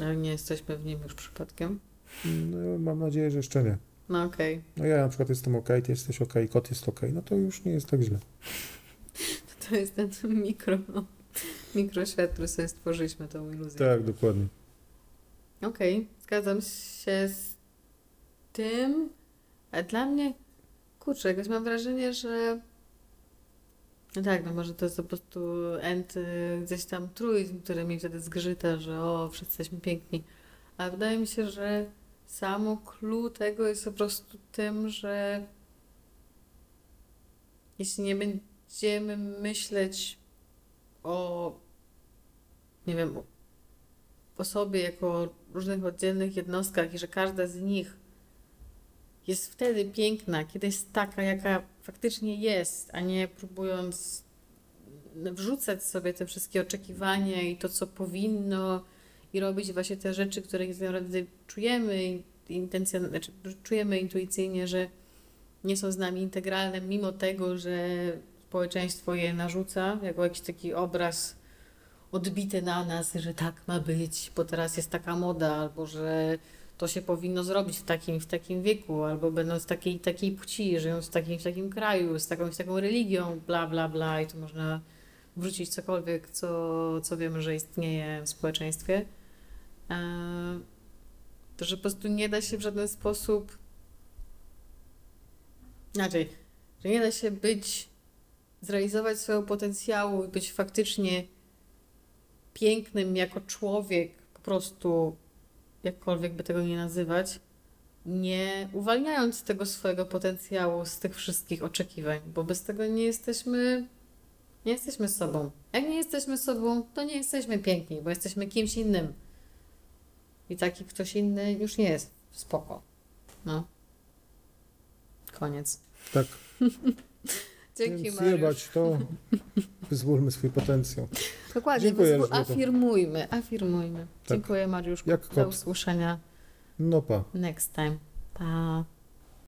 Ale nie jesteśmy w nim już przypadkiem. No, mam nadzieję, że jeszcze nie. No okej. No ja na przykład jestem ok, ty jesteś ok, kot jest ok, no to już nie jest tak źle. To jest ten mikro... Mikroświat, który sobie stworzyliśmy, tą iluzję. Tak, dokładnie. Okej, zgadzam się z tym. A dla mnie, kurczę, jakoś mam wrażenie, że. No tak, no może to jest po prostu end y, gdzieś tam truizm, który mi wtedy zgrzyta, że o, wszyscy jesteśmy piękni. Ale wydaje mi się, że samo clue tego jest po prostu tym, że jeśli nie będziemy myśleć o, nie wiem, o sobie jako różnych oddzielnych jednostkach i że każda z nich jest wtedy piękna, kiedy jest taka, jaka faktycznie jest, a nie próbując wrzucać sobie te wszystkie oczekiwania i to, co powinno i robić właśnie te rzeczy, które tak naprawdę czujemy, znaczy, czujemy intuicyjnie, że nie są z nami integralne, mimo tego, że społeczeństwo je narzuca jako jakiś taki obraz odbite na nas, że tak ma być, bo teraz jest taka moda, albo że to się powinno zrobić w takim, w takim wieku, albo będąc takiej takiej płci, żyjąc w takim, w takim kraju, z taką, z taką religią, bla, bla, bla, i tu można wrzucić cokolwiek, co, co wiemy, że istnieje w społeczeństwie. Eee, To, że po prostu nie da się w żaden sposób inaczej, że nie da się być, zrealizować swojego potencjału i być faktycznie pięknym jako człowiek, po prostu jakkolwiek by tego nie nazywać, nie uwalniając tego swojego potencjału z tych wszystkich oczekiwań, bo bez tego nie jesteśmy, nie jesteśmy sobą. Jak nie jesteśmy sobą, to nie jesteśmy piękni, bo jesteśmy kimś innym. I taki ktoś inny już nie jest spoko. No. Koniec. Tak. Dzięki, Więc Mariusz. jebać to, wyzwólmy swój potencjał. Dokładnie, Dziękuję, wyzwól- afirmujmy, afirmujmy. Tak. Dziękuję Mariuszku. Jak Do kot. usłyszenia No pa. next time. Pa.